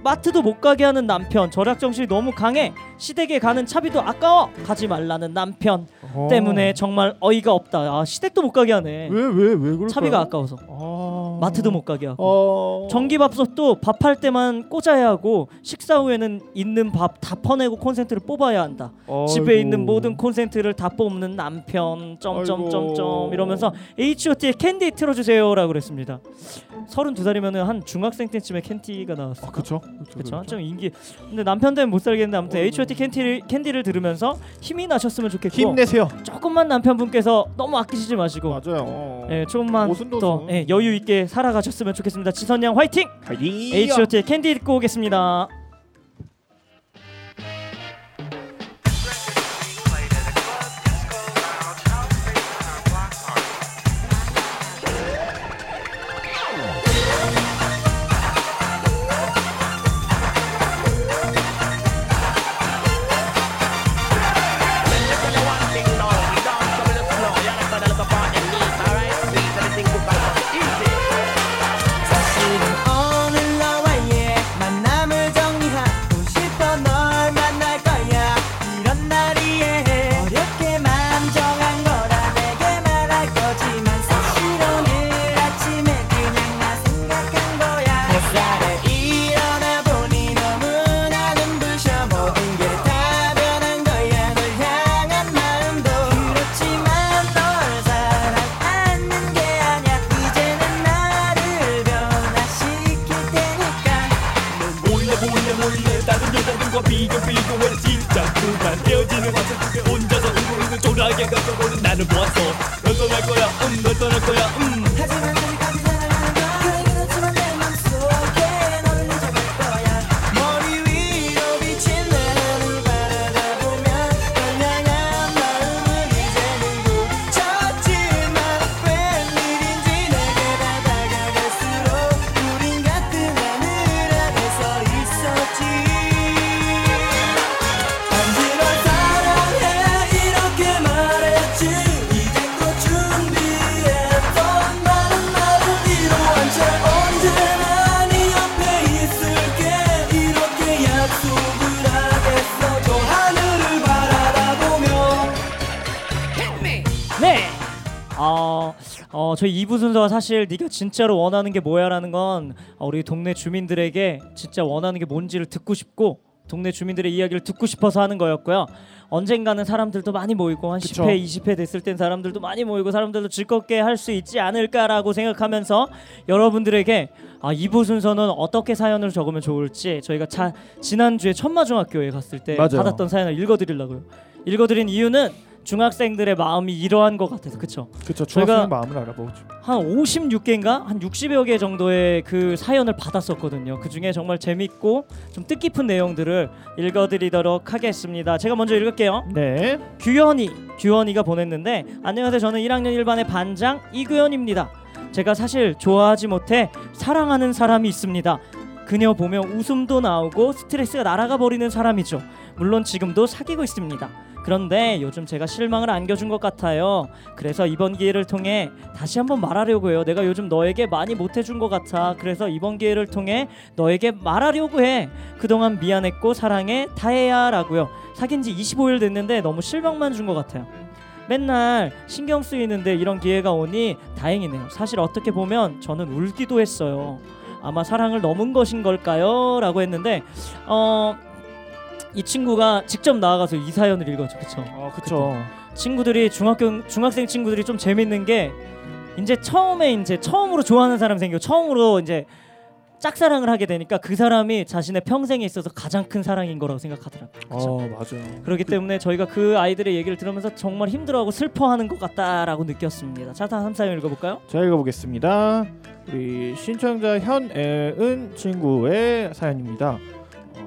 Speaker 1: 마트도 못 가게 하는 남편 절약 정신이 너무 강해 시댁에 가는 차비도 아까워. 가지 말라는 남편
Speaker 2: 어.
Speaker 1: 때문에 정말 어이가 없다. 아 시댁도 못 가게 하네.
Speaker 2: 왜 왜 왜 그럴까?
Speaker 1: 차비가 아까워서.
Speaker 2: 아...
Speaker 1: 마트도 못 가게 하고.
Speaker 2: 어...
Speaker 1: 전기밥솥도 밥할 때만 꽂아야 하고 식사 후에는 있는 밥 다 퍼내고 콘센트를 뽑아야 한다. 집에
Speaker 2: 아이고.
Speaker 1: 있는 모든 콘센트를 다 뽑는 남편. 점점점점. 이러면서 H.O.T의 캔디 틀어주세요라고 그랬습니다. 32살이면 한 중학생 때쯤에 캔디가 나왔어
Speaker 2: 아, 그쵸?
Speaker 1: 그쵸 좀 인기. 근데 남편 때문에 못 살겠는데 아무튼 H.O.T 캔디를, 캔디를 들으면서 힘이 나셨으면 좋겠고
Speaker 2: 힘내세요.
Speaker 1: 조금만 남편분께서 너무 아끼시지 마시고
Speaker 2: 맞아요. 어.
Speaker 1: 예, 조금만
Speaker 2: 오순도순.
Speaker 1: 더 예, 여유 있게 살아가셨으면 좋겠습니다 지선 양 화이팅!
Speaker 2: 파이팅!
Speaker 1: H.O.T의 캔디 듣고 오겠습니다
Speaker 5: 비교 비교해 진짜 그만 헤어지는 와서 혼자서 울고 있는 조라게 가져보는 나를 보았어. 널 떠날 거야 음널 떠날 거야 음
Speaker 1: 2부 순서가 사실 네가 진짜로 원하는 게 뭐야라는 건 어, 우리 동네 주민들에게 진짜 원하는 게 뭔지를 듣고 싶고 동네 주민들의 이야기를 듣고 싶어서 하는 거였고요. 언젠가는 사람들도 많이 모이고 한
Speaker 2: 그쵸.
Speaker 1: 10회, 20회 됐을 땐 사람들도 많이 모이고 사람들도 즐겁게 할 수 있지 않을까라고 생각하면서 여러분들에게 아, 2부 순서는 어떻게 사연을 적으면 좋을지 저희가 자, 지난주에 천마중학교에 갔을 때
Speaker 2: 맞아요.
Speaker 1: 받았던 사연을 읽어드리려고요. 읽어드린 이유는 중학생들의 마음이 이러한 것 같아서 그쵸?
Speaker 2: 그쵸. 중학생 마음을 알아보죠.
Speaker 1: 한 56개인가 한 60여 개 정도의 그 사연을 받았었거든요. 그 중에 정말 재밌고 좀 뜻깊은 내용들을 읽어드리도록 하겠습니다. 제가 먼저 읽을게요.
Speaker 2: 네.
Speaker 1: 규현이 규현이가 보냈는데 안녕하세요. 저는 1학년 1반의 반장 이규현입니다. 제가 사실 좋아하지 못해 사랑하는 사람이 있습니다. 그녀 보면 웃음도 나오고 스트레스가 날아가 버리는 사람이죠. 물론 지금도 사귀고 있습니다. 그런데 요즘 제가 실망을 안겨준 것 같아요. 그래서 이번 기회를 통해 다시 한번 말하려고 해요. 내가 요즘 너에게 많이 못해준 것 같아. 그래서 이번 기회를 통해 너에게 말하려고 해. 그동안 미안했고 사랑해 다혜야라고요. 사귄 지 25일 됐는데 너무 실망만 준 것 같아요. 맨날 신경 쓰이는데 이런 기회가 오니 다행이네요. 사실 어떻게 보면 저는 울기도 했어요. 아마 사랑을 넘은 것인 걸까요? 라고 했는데 어, 이 친구가 직접 나와가서 이 사연을 읽었죠. 그쵸?
Speaker 2: 어, 그쵸.
Speaker 1: 친구들이 중학교 중학생 친구들이 좀 재밌는 게 이제 처음에 이제 처음으로 좋아하는 사람 생겨 처음으로 이제 짝사랑을 하게 되니까 그 사람이 자신의 평생에 있어서 가장 큰 사랑인 거라고 생각하더라고요. 그쵸?
Speaker 2: 어, 맞아요.
Speaker 1: 그렇기 때문에 저희가 그 아이들의 얘기를 들으면서 정말 힘들어하고 슬퍼하는 것 같다라고 느꼈습니다. 자, 다음 사연 읽어볼까요?
Speaker 2: 자 읽어보겠습니다. 우리 신청자 현애은 친구의 사연입니다.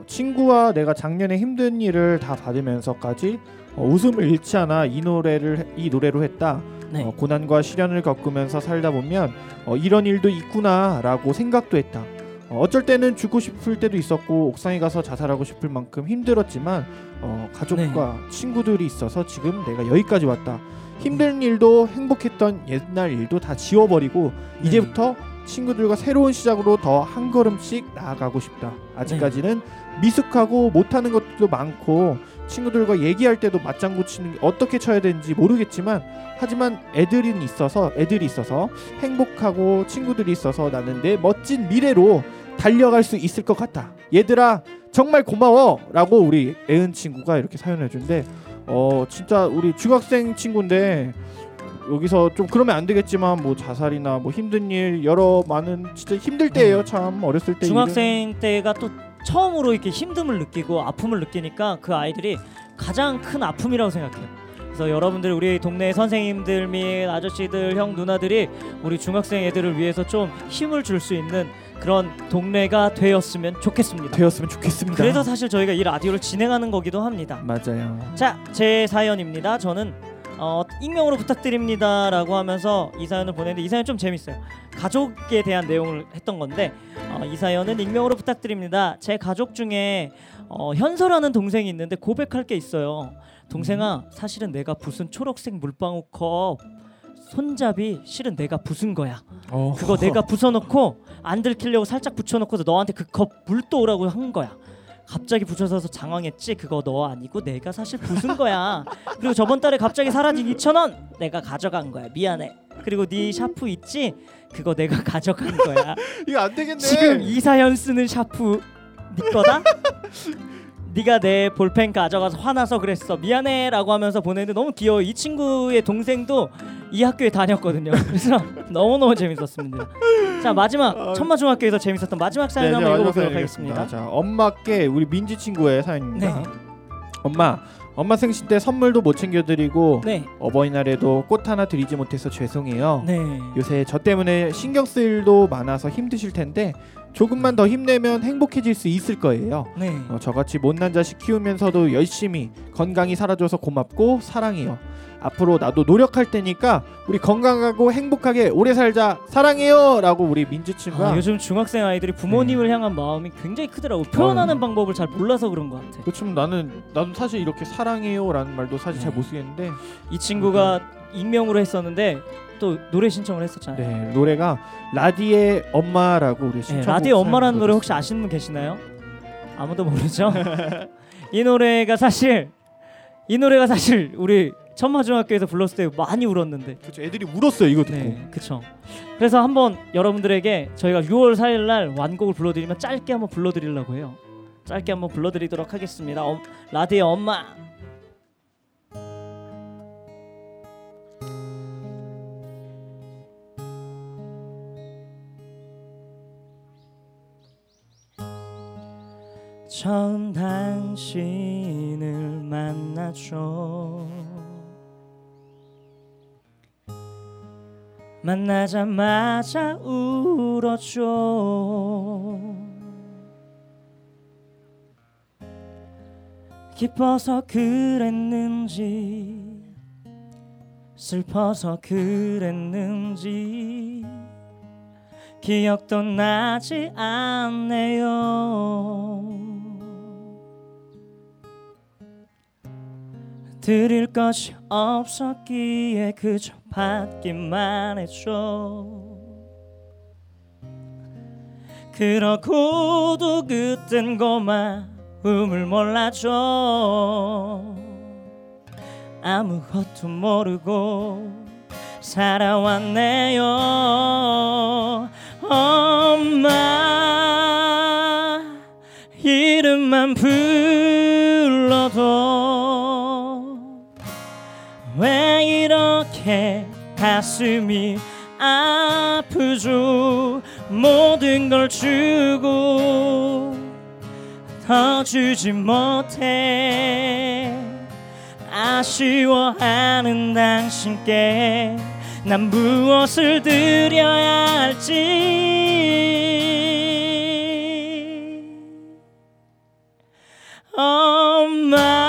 Speaker 2: 어, 친구와 내가 작년에 힘든 일을 다 받으면서까지 어, 웃음을 잃지 않아 이 노래를 이 노래로 했다.
Speaker 1: 네.
Speaker 2: 어, 고난과 시련을 겪으면서 살다 보면 어, 이런 일도 있구나라고 생각도 했다. 어, 어쩔 때는 죽고 싶을 때도 있었고 옥상에 가서 자살하고 싶을 만큼 힘들었지만 어, 가족과 친구들이 있어서 지금 내가 여기까지 왔다. 힘든 일도 행복했던 옛날 일도 다 지워버리고
Speaker 1: 네.
Speaker 2: 이제부터 친구들과 새로운 시작으로 더 한 걸음씩 나아가고 싶다. 아직까지는 미숙하고 못하는 것도 많고 친구들과 얘기할 때도 맞장구 치는 게 어떻게 쳐야 되는지 모르겠지만 하지만 애들은 있어서 애들이 있어서 행복하고 친구들이 있어서 나는 내 멋진 미래로 달려갈 수 있을 것 같다. 얘들아 정말 고마워라고 우리 애은 친구가 이렇게 사연을 해준데 어 진짜 우리 중학생 친구인데 여기서 좀 그러면 안 되겠지만 뭐 자살이나 뭐 힘든 일 여러 많은 진짜 힘들 때예요 참 어렸을 때 일은.
Speaker 1: 중학생 때가 또 처음으로 이렇게 힘듦을 느끼고 아픔을 느끼니까 그 아이들이 가장 큰 아픔이라고 생각해요. 그래서 여러분들 우리 동네 선생님들 및 아저씨들 형 누나들이 우리 중학생 애들을 위해서 좀 힘을 줄 수 있는 그런 동네가 되었으면 좋겠습니다.
Speaker 2: 되었으면 좋겠습니다.
Speaker 1: 그래서 사실 저희가 이 라디오를 진행하는 거기도 합니다.
Speaker 2: 맞아요.
Speaker 1: 자, 제 사연입니다. 저는 어, 익명으로 부탁드립니다라고 하면서 이 사연을 보냈는데 이 사연 좀 재밌어요. 가족에 대한 내용을 했던 건데 어, 이 사연은 익명으로 부탁드립니다. 제 가족 중에 어, 현서라는 동생이 있는데 고백할 게 있어요. 동생아, 사실은 내가 부순 초록색 물방울 컵 손잡이 실은 내가 부순 거야.
Speaker 2: 어.
Speaker 1: 그거 내가 부숴놓고 안 들키려고 살짝 붙여놓고서 너한테 그 컵 물 떠오라고 한 거야. 갑자기 붙여서서 장황했지? 그거 너 아니고 내가 사실 부순 거야. 그리고 저번 달에 갑자기 사라진 2천 원 내가 가져간 거야. 미안해. 그리고 네 샤프 있지? 그거 내가 가져간 거야.
Speaker 2: 이거 안 되겠네.
Speaker 1: 지금 이 사연 쓰는 샤프 네 거다 네가 내 볼펜 가져가서 화나서 그랬어 미안해라고 하면서 보내는데 너무 귀여워 이 친구의 동생도 이 학교에 다녔거든요 그래서 너무너무 재밌었습니다 자 마지막 천마중학교에서 재밌었던 마지막 사연
Speaker 2: 네,
Speaker 1: 한번
Speaker 2: 마지막
Speaker 1: 읽어보도록 하겠습니다.
Speaker 2: 자, 엄마께 우리 민지 친구의 사연입니다.
Speaker 1: 네.
Speaker 2: 엄마, 엄마 생신 때 선물도 못 챙겨드리고
Speaker 1: 네,
Speaker 2: 어버이날에도 꽃 하나 드리지 못해서 죄송해요.
Speaker 1: 네.
Speaker 2: 요새 저 때문에 신경 쓸 일도 많아서 힘드실 텐데 조금만 더 힘내면 행복해질 수 있을 거예요.
Speaker 1: 네.
Speaker 2: 어, 저같이 못난 자식 키우면서도 열심히 건강히 살아줘서 고맙고 사랑해요. 앞으로 나도 노력할 테니까 우리 건강하고 행복하게 오래 살자 사랑해요라고 우리 민지 친구가
Speaker 1: 아, 요즘 중학생 아이들이 부모님을 향한 마음이 굉장히 크더라고. 표현하는
Speaker 2: 어.
Speaker 1: 방법을 잘 몰라서 그런 것 같아.
Speaker 2: 그렇지만 나는 나도 사실 이렇게 사랑해요라는 말도 사실 잘
Speaker 1: 네.
Speaker 2: 못 쓰겠는데
Speaker 1: 이 친구가 익명으로 했었는데 또 노래 신청을 했었잖아요.
Speaker 2: 네 노래가 라디의 엄마라고 우리
Speaker 1: 네,
Speaker 2: 신청
Speaker 1: 라디오 엄마라는 노래 혹시 아시는 분 계시나요? 아무도 모르죠. 이 노래가 사실 이 노래가 사실 우리 천마중학교에서 불렀을 때 많이 울었는데.
Speaker 2: 그쵸 애들이 울었어요 이거 듣고
Speaker 1: 네, 그쵸. 그래서 한번 여러분들에게 저희가 6월 4일 날 완곡을 불러드리면 짧게 한번 불러드리려고 해요. 짧게 한번 불러드리도록 하겠습니다. 엄, 라디오 엄마. 처음 당신을 만났죠. 만나자마자 울었죠. 기뻐서 그랬는지 슬퍼서 그랬는지 기억도 나지 않네요. 드릴 것이 없었기에 그저 받기만 했죠. 그러고도 그땐 고마 마음을 몰라줘 아무것도 모르고 살아왔네요 엄마 이름만 불러 왜 이렇게 가슴이 아프죠? 모든 걸 주고 더 주지 못해. 아쉬워하는 당신께 난 무엇을 드려야 할지. 엄마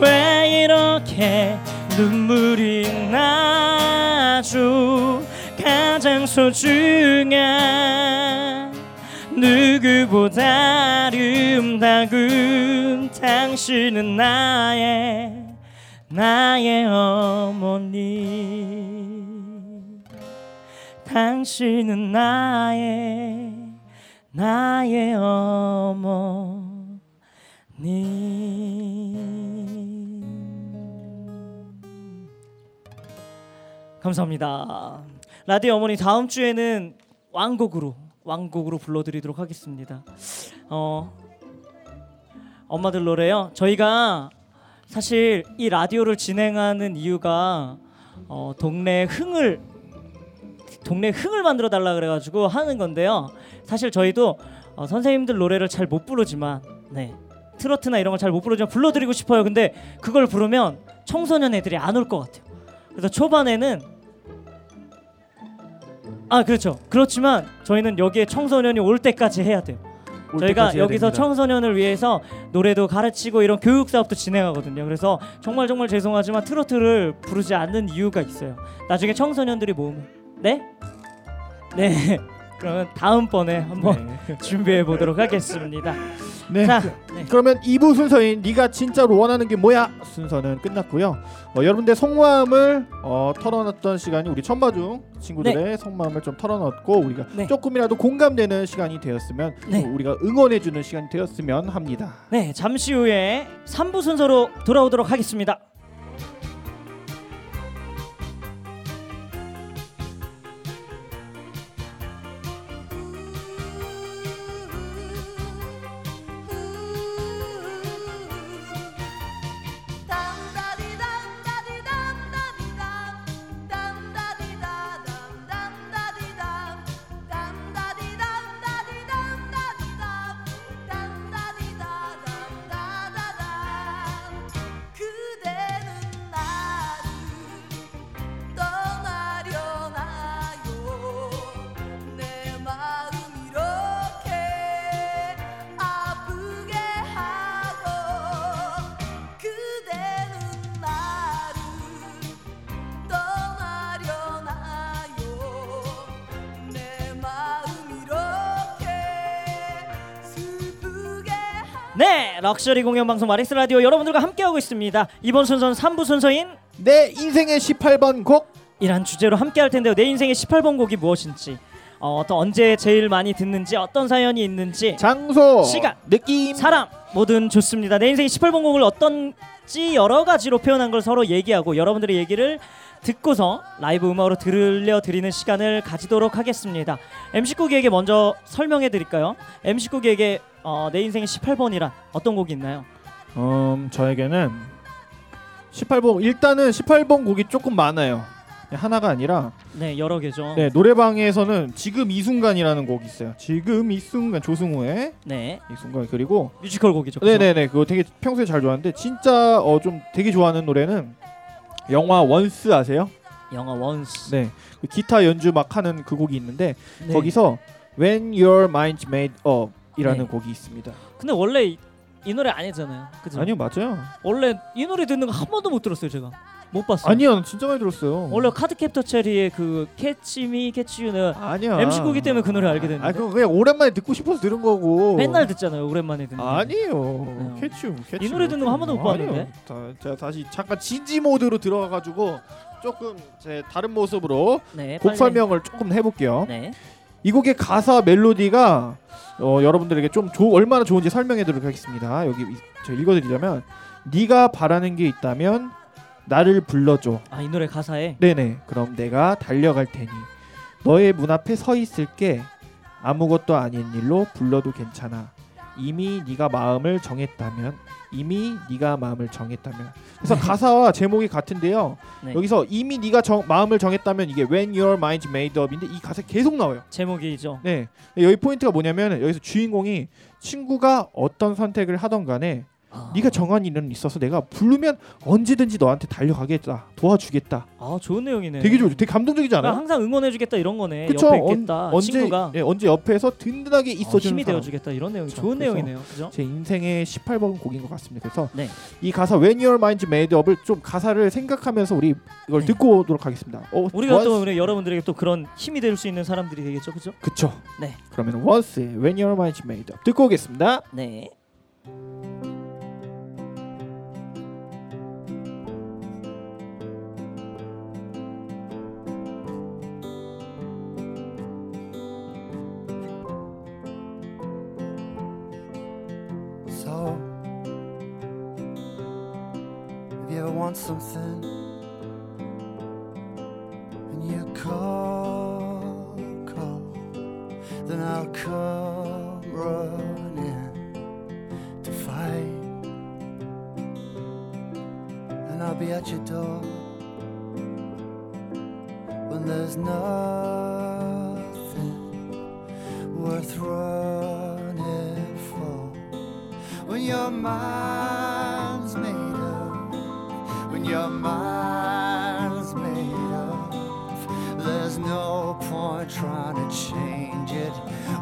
Speaker 1: 왜 이렇게 눈물이 나죠 가장 소중한 누구보다 아름다운 당신은 나의 나의 어머니. 당신은 나의 나의 어머니 감사합니다. 라디오 어머니 다음 주에는 왕곡으로 왕곡으로 불러드리도록 하겠습니다. 어 엄마들 노래요. 저희가 사실 이 라디오를 진행하는 이유가 어, 동네 흥을 동네 흥을 만들어 달라 그래가지고 하는 건데요. 사실 저희도 어, 선생님들 노래를 잘 못 부르지만 네 트로트나 이런 걸 잘 못 부르지만 불러드리고 싶어요. 근데 그걸 부르면 청소년 애들이 안 올 것 같아요. 그래서 초반에는 아 그렇죠. 그렇지만 저희는 여기에 청소년이 올 때까지 해야 돼요.
Speaker 2: 올
Speaker 1: 저희가
Speaker 2: 때까지 해야
Speaker 1: 여기서
Speaker 2: 됩니다.
Speaker 1: 청소년을 위해서 노래도 가르치고 이런 교육 사업도 진행하거든요. 그래서 정말 정말 죄송하지만 트로트를 부르지 않는 이유가 있어요. 나중에 청소년들이 모으면 네? 네. 그러면 다음번에 한번 준비해 보도록 하겠습니다.
Speaker 2: 네.
Speaker 1: 자, 네.
Speaker 2: 그러면 2부 순서인 네가 진짜로 원하는 게 뭐야 순서는 끝났고요. 어, 여러분들 속마음을 어, 털어놨던 시간이 우리 천마중 친구들의 속마음을 좀 털어놨고 우리가
Speaker 1: 네.
Speaker 2: 조금이라도 공감되는 시간이 되었으면
Speaker 1: 네.
Speaker 2: 또 우리가 응원해주는 시간이 되었으면 합니다.
Speaker 1: 네, 잠시 후에 3부 순서로 돌아오도록 하겠습니다. 럭셔리 공연 방송 마리스 라디오 여러분들과 함께하고 있습니다. 이번 순서는 3부 순서인
Speaker 2: 내 인생의 18번 곡
Speaker 1: 이란 주제로 함께할 텐데요. 내 인생의 18번 곡이 무엇인지, 어, 또 언제 제일 많이 듣는지, 어떤 사연이 있는지,
Speaker 2: 장소
Speaker 1: 시간,
Speaker 2: 느낌
Speaker 1: 사람 뭐든 좋습니다. 내 인생의 18번 곡을 어떤지 여러 가지로 표현한 걸 서로 얘기하고 여러분들의 얘기를 듣고서 라이브 음악으로 들려 드리는 시간을 가지도록 하겠습니다. MC9기에게 먼저 설명해 드릴까요? MC9기에게 어, 내 인생의 18번이란 어떤 곡이 있나요?
Speaker 2: 음 저에게는 18번 일단은 18번 곡이 조금 많아요. 하나가 아니라
Speaker 1: 네, 여러 개죠.
Speaker 2: 네 노래방에서는 지금 이 순간이라는 곡이 있어요. 지금 이 순간 조승우의
Speaker 1: 네,
Speaker 2: 이 순간 그리고
Speaker 1: 뮤지컬 곡이죠. 그죠?
Speaker 2: 네네네 그거 되게 평소에 잘 좋아하는데 진짜 어 좀 되게 좋아하는 노래는 영화 원스 아세요?
Speaker 1: 영화 원스.
Speaker 2: 네 그 기타 연주 막 하는 그 곡이 있는데
Speaker 1: 네.
Speaker 2: 거기서 When Your Mind's Made Up이라는
Speaker 1: 네.
Speaker 2: 곡이 있습니다.
Speaker 1: 근데 원래 이, 이 노래 아니잖아요. 그죠?
Speaker 2: 아니요 맞아요.
Speaker 1: 원래 이 노래 듣는 거 한 번도 못 들었어요, 제가. 못 봤어요.
Speaker 2: 아니요 진짜 많이 들었어요.
Speaker 1: 원래 카드캡터 체리의 그 Catch Me Catch You는
Speaker 2: 아니야.
Speaker 1: MC9기 때문에 그 노래 알게 됐는데.
Speaker 2: 아 그거 그냥 오랜만에 듣고 싶어서 들은 거고.
Speaker 1: 맨날 듣잖아요. 오랜만에 듣는. 네.
Speaker 2: 캐치움. 캐치움.
Speaker 1: 이 노래 듣는 거 한 번도 못. 봤는데.
Speaker 2: 자, 제가 다시 잠깐 진지 모드로 들어가 가지고 조금 제 다른 모습으로
Speaker 1: 네.
Speaker 2: 곡. 설명을 조금 해볼게요.
Speaker 1: 네.
Speaker 2: 이 곡의 가사 멜로디가 어, 여러분들에게 좀 조, 얼마나 좋은지 설명해드리도록 하겠습니다. 여기 이- 제가 읽어드리자면 네가 바라는 게 있다면 나를 불러줘.
Speaker 1: 아, 이 노래 가사에
Speaker 2: 네네. 그럼 내가 달려갈 테니 너의 문 앞에 서 있을게. 아무것도 아닌 일로 불러도 괜찮아. 이미 네가 마음을 정했다면 이미 네가 마음을 정했다면 그래서 가사와 제목이 같은데요.
Speaker 1: 네.
Speaker 2: 여기서 이미 네가 정, 마음을 정했다면 이게 when your mind's made up인데 이 가사 계속 나와요.
Speaker 1: 제목이죠.
Speaker 2: 네. 여기 포인트가 뭐냐면 여기서 주인공이 친구가 어떤 선택을 하던 간에
Speaker 1: 아.
Speaker 2: 네가 정한 일은 있어서 내가 부르면 언제든지 너한테 달려가겠다. 도와주겠다.
Speaker 1: 아, 좋은 내용이네.
Speaker 2: 되게 좋죠. 되게 감동적이지 않아요?
Speaker 1: 항상 응원해주겠다 이런 거네.
Speaker 2: 그쵸?
Speaker 1: 옆에
Speaker 2: 언-
Speaker 1: 있겠다.
Speaker 2: 언 제
Speaker 1: 친구가
Speaker 2: 예, 언제 옆에서 든든하게
Speaker 1: 어,
Speaker 2: 있어주는
Speaker 1: 힘이
Speaker 2: 사람.
Speaker 1: 되어주겠다 이런 내용.
Speaker 2: 그쵸.
Speaker 1: 좋은 내용이네요. 그죠?
Speaker 2: 제 인생의 18번 곡인 것 같습니다. 그래서
Speaker 1: 네.
Speaker 2: 이 가사 When Your Mind's Made Up을 좀 가사를 생각하면서 우리 이걸
Speaker 1: 네.
Speaker 2: 듣고 오도록 하겠습니다. 어,
Speaker 1: 우리가 또
Speaker 2: once-
Speaker 1: 우리 여러분들에게 또 그런 힘이 될 수 있는 사람들이 되겠죠, 그죠?
Speaker 2: 그쵸.
Speaker 1: 네.
Speaker 2: 그러면 원스의 When Your Mind's Made Up 듣고 오겠습니다.
Speaker 1: 네.
Speaker 6: I'll be at your door when there's nothing worth running for when your mind's made up, when your mind's made up, there's no point trying to change it.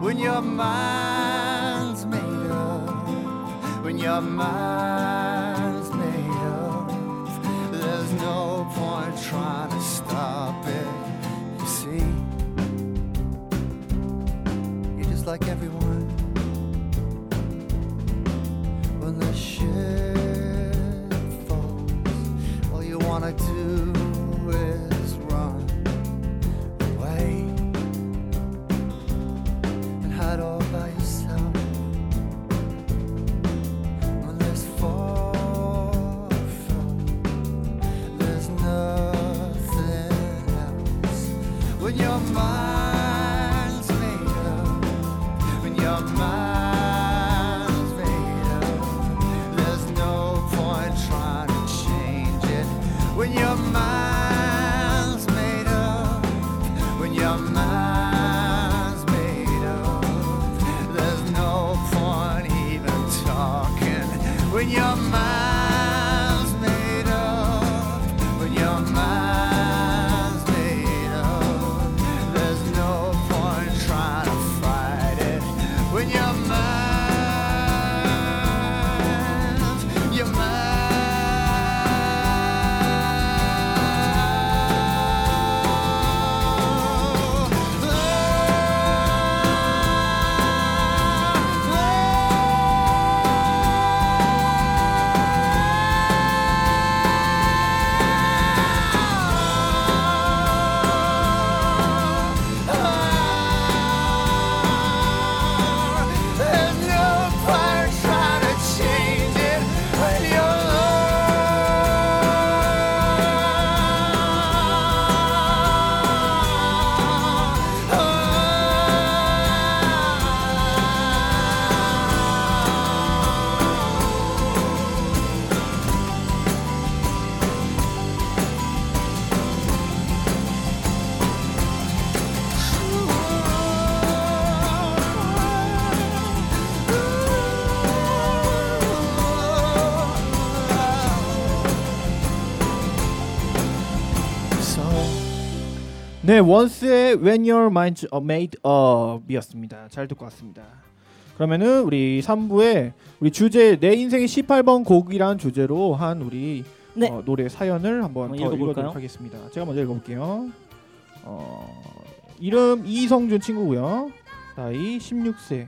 Speaker 6: When your mind's made up, when your mind's
Speaker 2: try. 원스의 When Your Mind's Made Up이었습니다. 잘 듣고 왔습니다. 그러면은 우리 3부에 우리 주제 내 인생의 18번 곡이란 주제로 한 우리
Speaker 1: 네.
Speaker 2: 어, 노래 사연을 한번? 읽어보도록 하겠습니다. 제가 먼저 읽어볼게요. 어, 이름 이성준 친구고요. 나이 16세.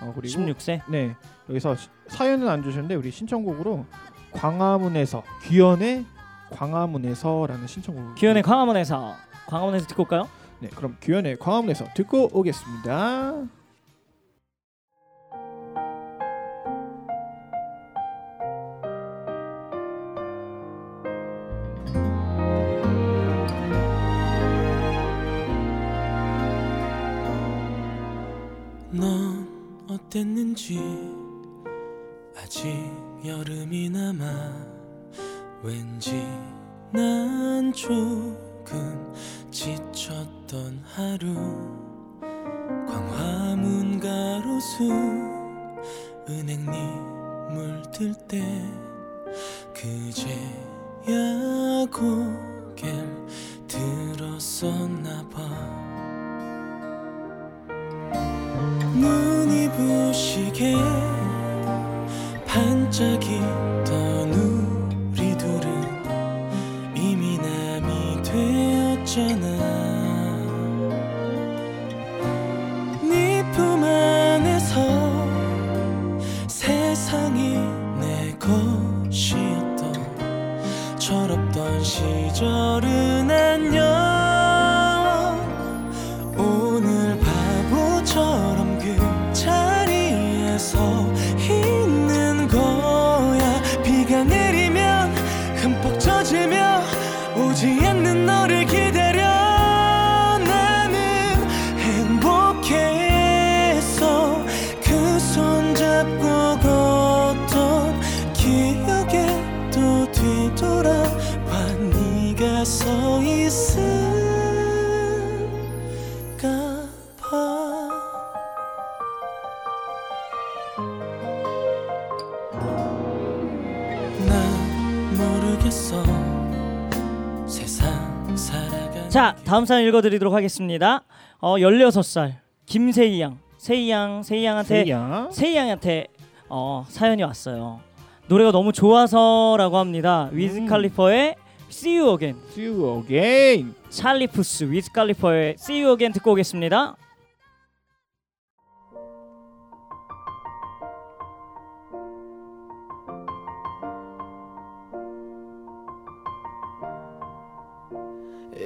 Speaker 2: 어, 그리고
Speaker 1: 16세.
Speaker 2: 네 여기서 시- 사연은 안 주셨는데 우리 신청곡으로 광화문에서 귀연의 광화문에서라는 신청곡.
Speaker 1: 규현의 광화문에서 광화문에서 듣고 올까요?
Speaker 2: 네, 그럼 규현의 광화문에서 듣고 오겠습니다.
Speaker 7: 넌 어땠는지 아직 여름이 남아 왠지 난 조금 지쳤던 하루. 광화문 가로수 은행잎 물들 때 그제야 고개를 들었었나 봐. 눈이 부시게 반짝이 되
Speaker 1: 다음 사연 읽어드리도록 하겠습니다. 어 16살 김세희 양 세희 양 세희 양한테
Speaker 2: 세이야.
Speaker 1: 세희 양한테 어 사연이 왔어요. 노래가 너무 좋아서라고 합니다. 위즈
Speaker 2: 음.
Speaker 1: 칼리퍼의 See You Again
Speaker 2: See you again.
Speaker 1: 찰리 푸스 위즈 칼리퍼의 See You Again 듣고 오겠습니다.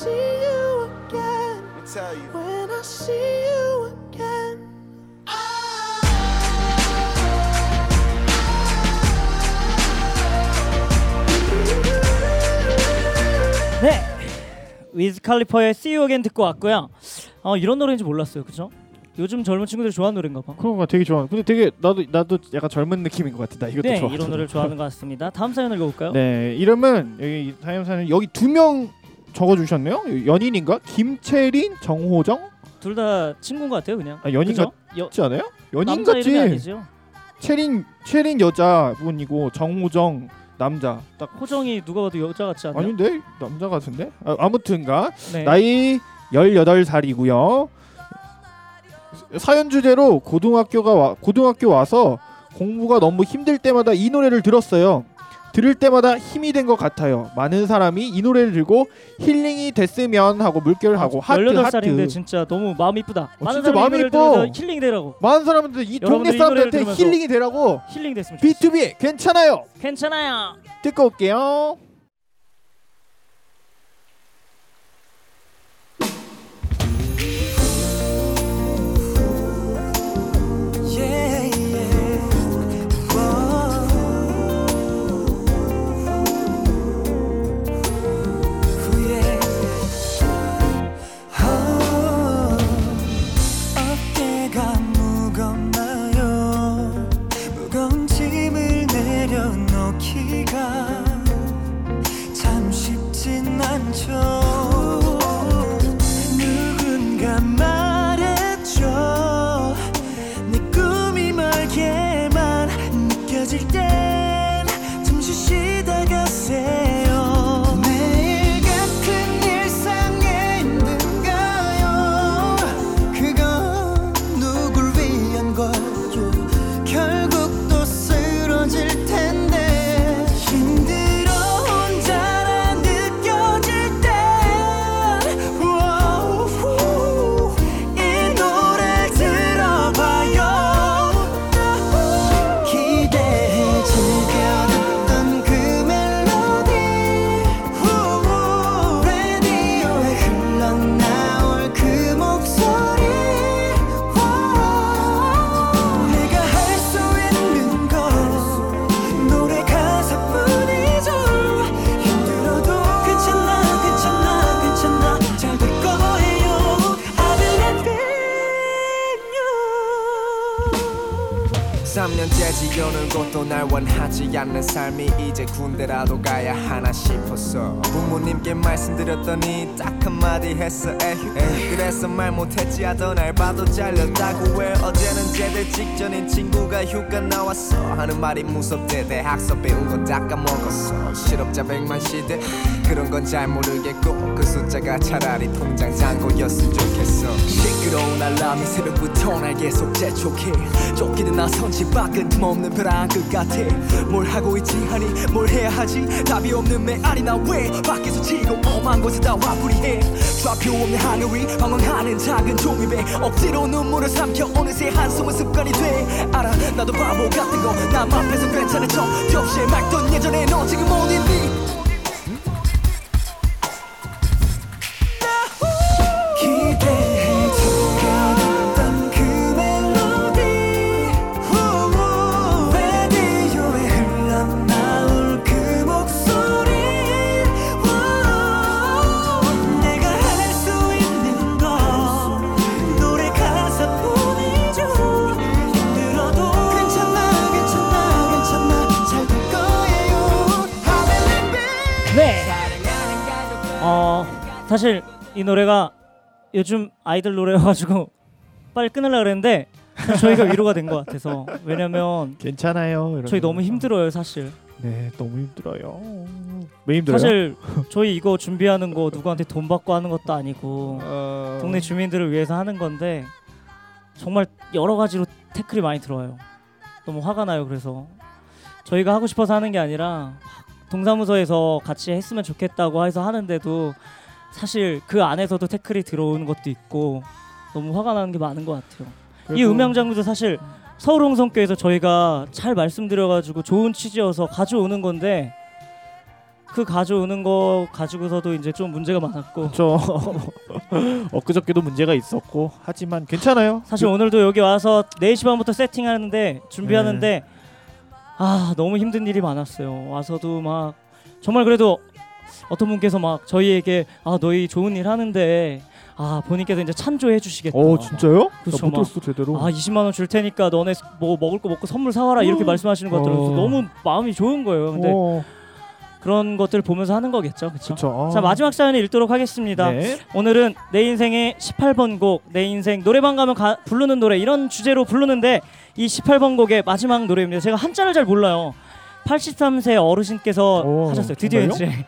Speaker 7: see you again.
Speaker 8: Let me tell you.
Speaker 7: When I see you again.
Speaker 1: 네. 위즈 칼리퍼의 See You Again 듣고 왔고요. 어 이런 노래인지 몰랐어요. 그죠? 요즘 젊은 친구들이 좋아하는 노래인가 봐.
Speaker 2: 그런 거 되게 좋아. 근데 되게 나도 나도 약간 젊은 느낌인 것 같아. 나 이것도
Speaker 1: 네,
Speaker 2: 좋아.
Speaker 1: 이런 노래를 좋아하는 것 같습니다. 다음 사연 읽어볼까요?
Speaker 2: 네, 이름은 여기 사연사는 여기 두 명 적어주셨네요. 연인인가? 김채린, 정호정?
Speaker 1: 둘 다 친구인 것 같아요, 그냥.
Speaker 2: 아, 연인
Speaker 1: 그죠? 여,
Speaker 2: 같지 않아요? 연인
Speaker 1: 남자 이름이
Speaker 2: 같지.
Speaker 1: 아니죠?
Speaker 2: 채린 채린 여자분이고 정호정 남자. 딱
Speaker 1: 호정이 누가 봐도 여자 같지 않나요?
Speaker 2: 아닌데 남자 같은데? 아, 아무튼가
Speaker 1: 네.
Speaker 2: 나이 18살이고요. 사연 주제로 고등학교가 와, 고등학교 와서 공부가 너무 힘들 때마다 이 노래를 들었어요.
Speaker 5: 들을 때마다 힘이 된 것 같아요. 많은 사람이 이 노래를 듣고 힐링이 됐으면 하고 물결을 하고 하트
Speaker 1: 18살인데
Speaker 5: 하트.
Speaker 1: 진짜 너무 마음 이쁘다.
Speaker 5: 어,
Speaker 1: 많은
Speaker 5: 진짜 마음이 이뻐.
Speaker 1: 힐링 되라고.
Speaker 5: 많은 사람들 이 동네
Speaker 1: 여러분들이 이 노래를
Speaker 5: 사람들한테
Speaker 1: 들으면서
Speaker 5: 힐링이 되라고
Speaker 1: 힐링 됐으면 좋겠어요.
Speaker 5: B2B 괜찮아요.
Speaker 1: 괜찮아요.
Speaker 5: 듣고 올게요.
Speaker 9: 않는
Speaker 10: 삶이 이제 군대라도 가야 하나 싶었어. 부모님께 말씀드렸더니 딱 한마디 했어. 에휴 그래서 말 못했지. 하던 알바도 잘렸다고 해. 어제는 제대 직전인 친구가 휴가 나왔어. 하는 말이 무섭대. 대학서 배운 건다 까먹었어. 실업자 백만 시대. 그런 건 잘 모르겠고 그 숫자가 차라리 통장 잔고였으면 좋겠어. 시끄러운 알람이 새벽부터 날 계속 재촉해. 쫓기는 나선 집 밖은 틈없는 벼랑 끝 같아 뭘 하고 있지? 하니 뭘 해야 하지? 답이 없는 메아리 나왜 밖에서 지고 엄한 곳에 다 화풀이해? 좌표 없는 하늘 위 방황하는 작은 종이배 억지로 눈물을 삼켜 어느새 한숨은 습관이 돼. 알아 나도 바보 같은 거남 앞에서 괜찮은 척 겹치에 맑던 예전에 너 지금 어딨니
Speaker 1: 사실 이 노래가 요즘 아이들 노래여가지고 빨리 끊으려 그랬는데 저희가 위로가 된 것 같아서 왜냐면
Speaker 5: 괜찮아요.
Speaker 1: 저희 너무 힘들어요 사실.
Speaker 5: 네, 너무 힘들어요. 왜 힘들어요?
Speaker 1: 사실 저희 이거 준비하는 거 누구한테 돈 받고 하는 것도 아니고
Speaker 5: 어...
Speaker 1: 동네 주민들을 위해서 하는 건데 정말 여러 가지로 태클이 많이 들어와요. 너무 화가 나요. 그래서 저희가 하고 싶어서 하는 게 아니라 동사무소에서 같이 했으면 좋겠다고 해서 하는데도 사실 그 안에서도 태클이 들어오는 것도 있고 너무 화가 나는 게 많은 것 같아요. 이
Speaker 5: 그래도-
Speaker 1: 음향 장구도 사실 서울홍성교에서 저희가 잘 말씀드려가지고 좋은 취지여서 가져오는 건데 그 가져오는 거 가지고서도 이제 좀 문제가 많았고
Speaker 5: 저 엊그저께도 문제가 있었고 하지만 괜찮아요.
Speaker 1: 사실 오늘도 여기 와서 4시 반부터 세팅하는데 준비하는데
Speaker 5: 네.
Speaker 1: 아 너무 힘든 일이 많았어요. 와서도 막 정말 그래도 어떤 분께서 막 저희에게 아 너희 좋은 일 하는데 아 본인께서 이제 찬조해 주시겠다.
Speaker 5: 어 진짜요? 나못
Speaker 1: 막.
Speaker 5: 들었어 제대로.
Speaker 1: 아 20만 원 줄 테니까 너네 뭐 먹을 거 먹고 선물 사와라 이렇게 말씀하시는 것. 그래서
Speaker 5: 어.
Speaker 1: 너무 마음이 좋은 거예요. 근데
Speaker 5: 어,
Speaker 1: 그런 것들 보면서 하는 거겠죠, 그렇죠?
Speaker 5: 그쵸.
Speaker 1: 자 마지막 사연을 읽도록 하겠습니다.
Speaker 5: 네.
Speaker 1: 오늘은 내 인생의 18번 곡, 내 인생 노래방 가면 가, 부르는 노래 이런 주제로 부르는데 이 18번 곡의 마지막 노래입니다. 제가 한자를 잘 몰라요. 83세 어르신께서
Speaker 5: 오,
Speaker 1: 하셨어요. 드디어
Speaker 5: 정말요?
Speaker 1: 이제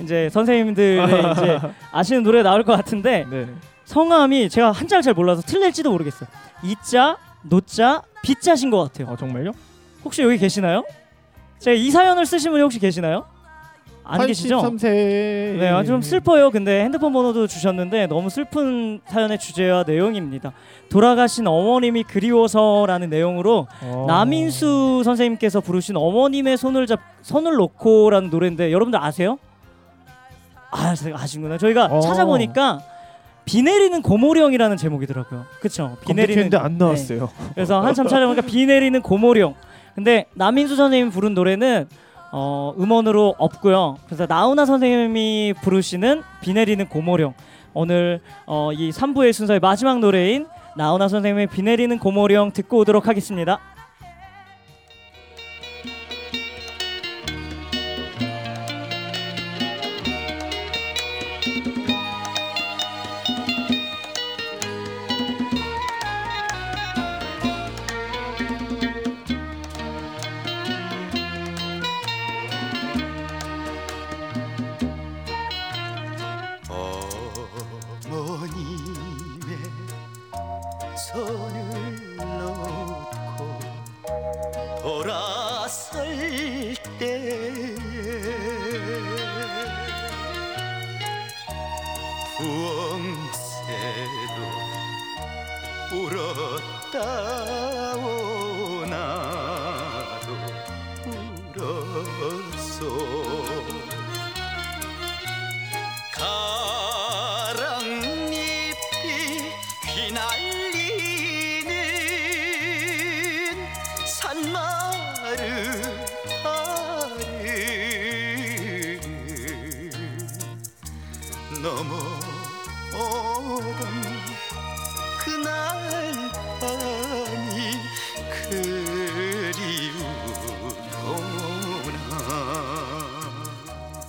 Speaker 1: 이제 선생님들의 이제 아시는 노래 나올 것 같은데
Speaker 5: 네.
Speaker 1: 성함이 제가 한자를 잘 몰라서 틀릴지도 모르겠어요. 이자, 노자, 비자신 것 같아요.
Speaker 5: 아 정말요?
Speaker 1: 혹시 여기 계시나요? 제가 이 사연을 쓰신 분이 혹시 계시나요? 안 계시죠?
Speaker 2: 83세.
Speaker 1: 네, 아, 좀 슬퍼요. 근데 핸드폰 번호도 주셨는데 너무 슬픈 사연의 주제와 내용입니다. 돌아가신 어머님이 그리워서라는 내용으로
Speaker 2: 어.
Speaker 1: 남인수 선생님께서 부르신 어머님의 손을 잡 손을 놓고라는 노래인데 여러분들 아세요? 아, 아시구나. 저희가
Speaker 2: 어.
Speaker 1: 찾아보니까 비 내리는 고모령이라는 제목이더라고요. 그렇죠? 비 내리는
Speaker 2: 검색했는데 안 나왔어요.
Speaker 1: 그래서 한참 찾아보니까 비 내리는 고모령. 근데 남인수 선생님이 부른 노래는 어, 음원으로 없고요. 그래서 나훈아 선생님이 부르시는 비 내리는 고모령. 오늘 어, 이 3부의 순서의 마지막 노래인 나훈아 선생님의 비 내리는 고모령 듣고 오도록 하겠습니다.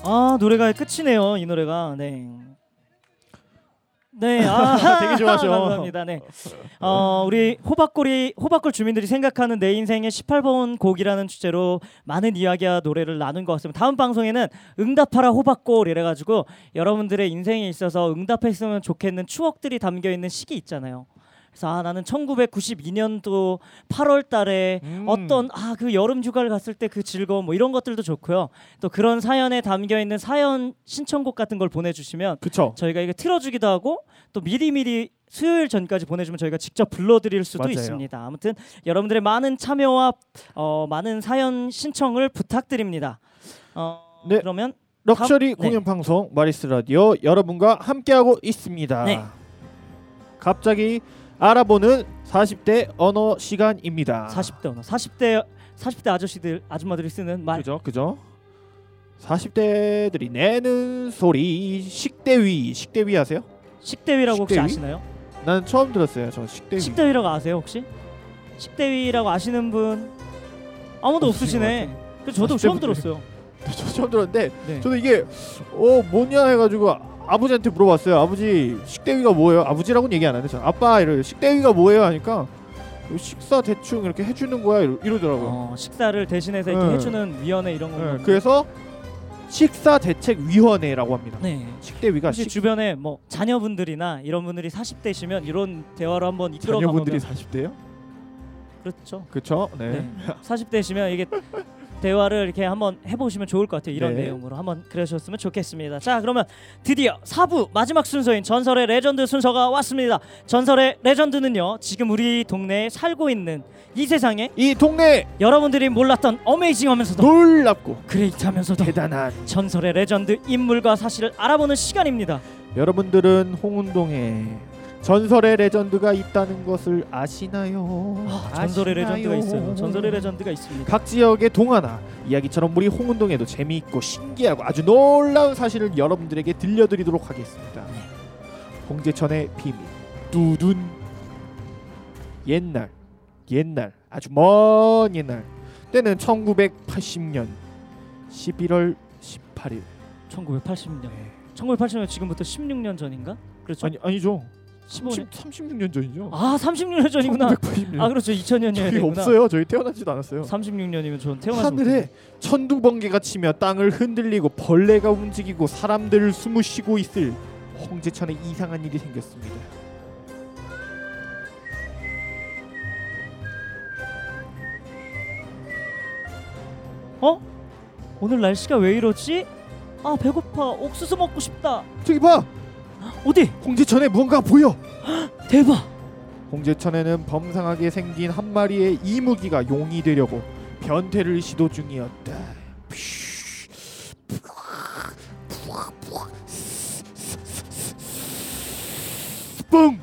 Speaker 3: 아
Speaker 1: 노래가 끝이네요. 이 노래가 네. 네, 아,
Speaker 2: 되게 좋아하죠.
Speaker 1: 감사합니다. 네, 어, 우리 호박골이 호박골 주민들이 생각하는 내 인생의 18번 곡이라는 주제로 많은 이야기와 노래를 나눈 것 같습니다. 다음 방송에는 응답하라 호박골 이래가지고 여러분들의 인생에 있어서 응답했으면 좋겠는 추억들이 담겨 있는 시기 있잖아요. 그래서 아 나는 1992년도 8월 달에
Speaker 2: 음.
Speaker 1: 어떤 아 그 여름 휴가를 갔을 때 그 즐거움 뭐 이런 것들도 좋고요. 또 그런 사연에 담겨 있는 사연 신청곡 같은 걸 보내 주시면
Speaker 2: 그쵸.
Speaker 1: 저희가 이거 틀어 주기도 하고 또 미리미리 수요일 전까지 보내주면 저희가 직접 불러드릴 수도
Speaker 2: 맞아요.
Speaker 1: 있습니다. 아무튼 여러분들의 많은 참여와 어, 많은 사연 신청을 부탁드립니다. 어,
Speaker 2: 네.
Speaker 1: 그러면
Speaker 2: 럭셔리
Speaker 1: 다음- 네.
Speaker 2: 공연 방송 마리스 라디오 여러분과 함께하고 있습니다.
Speaker 1: 네.
Speaker 2: 갑자기 알아보는 40대 언어 시간입니다.
Speaker 1: 40대 언어, 40대 40대 아저씨들 아줌마들이 쓰는 말
Speaker 2: 그죠, 그죠. 40대들이 내는 소리 식대위 식대위 아세요?
Speaker 1: 식대위라고 혹시
Speaker 2: 식대위?
Speaker 1: 아시나요?
Speaker 2: 난 처음 들었어요. 저 식대위.
Speaker 1: 식대위라고 아세요 혹시? 식대위라고 아시는 분 아무도 없으시네. 그래서 저도
Speaker 2: 40대
Speaker 1: 처음. 들었어요.
Speaker 2: 저 처음 들었는데
Speaker 1: 네.
Speaker 2: 저도 이게 어 뭐냐 해가지고 아버지한테 물어봤어요. 아버지 식대위가 뭐예요? 아버지라고는 얘기 안 하는데 저 아빠 이러 식대위가 뭐예요? 하니까 식사 대충 이렇게 해주는 거야 이러, 이러 더라고요.
Speaker 1: 어, 식사를 대신해서 이렇게
Speaker 2: 네.
Speaker 1: 해주는 위원회 이런 거.
Speaker 2: 네, 그래서 식사 대책 위원회라고 합니다.
Speaker 1: 네.
Speaker 2: 식대위가
Speaker 1: 혹시
Speaker 2: 식,
Speaker 1: 주변에 뭐 자녀분들이나 이런 분들이 40대시면 이런 대화로 한번 이끌어
Speaker 2: 자녀분들이
Speaker 1: 가보면
Speaker 2: 40대요?
Speaker 1: 그렇죠.
Speaker 2: 그렇죠. 네.
Speaker 1: 네. 40대시면 이게 대화를 이렇게 한번 해보시면 좋을 것 같아요. 이런
Speaker 2: 네.
Speaker 1: 내용으로 한번 그러셨으면 좋겠습니다. 자, 그러면 드디어 4부 마지막 순서인 전설의 레전드 순서가 왔습니다. 전설의 레전드는요. 지금 우리 동네에 살고 있는 이 세상에
Speaker 2: 이 동네
Speaker 1: 여러분들이 몰랐던 amazing하면서도
Speaker 2: 놀랍고
Speaker 1: great하면서도
Speaker 2: 대단한
Speaker 1: 전설의 레전드 인물과 사실을 알아보는 시간입니다.
Speaker 2: 여러분들은 홍은동에 전설의 레전드가 있다는 것을 아시나요?
Speaker 1: 아, 전설의 레전드가
Speaker 2: 아시나요?
Speaker 1: 있어요. 전설의 레전드가 있습니다.
Speaker 2: 각 지역의 동화나 이야기처럼 우리 홍은동에도 재미있고 신기하고 아주 놀라운 사실을 여러분들에게 들려드리도록 하겠습니다. 홍제천의 비밀 두둔 옛날 옛날 아주 먼 옛날 때는 1980년 11월 18일
Speaker 1: 1980년. 1980년 지금부터 16년 전인가? 그렇죠.
Speaker 2: 아니 아니죠
Speaker 1: 15년.
Speaker 2: 36년 전이죠
Speaker 1: 아, 36년 전이구나.
Speaker 2: 1980년
Speaker 1: 아, 그렇죠. 2000년이어야
Speaker 2: 저희. 없어요 저희 태어나지도 않았어요
Speaker 1: 36년이면 전 태어나지
Speaker 2: 하늘에 천둥 번개가 치며 땅을 흔들리고 벌레가 움직이고 사람들 숨을 쉬고 있을 홍제천에 이상한 일이 생겼습니다.
Speaker 1: 어? 오늘 날씨가 왜 이러지? 아 배고파 옥수수 먹고 싶다
Speaker 2: 저기 봐
Speaker 1: 어디?
Speaker 2: 홍제천에 무언가 보여.
Speaker 1: 대박.
Speaker 2: 홍제천에는 범상하게 생긴 한 마리의 이무기가 용이 되려고 변태를 시도 중이었다 뿡!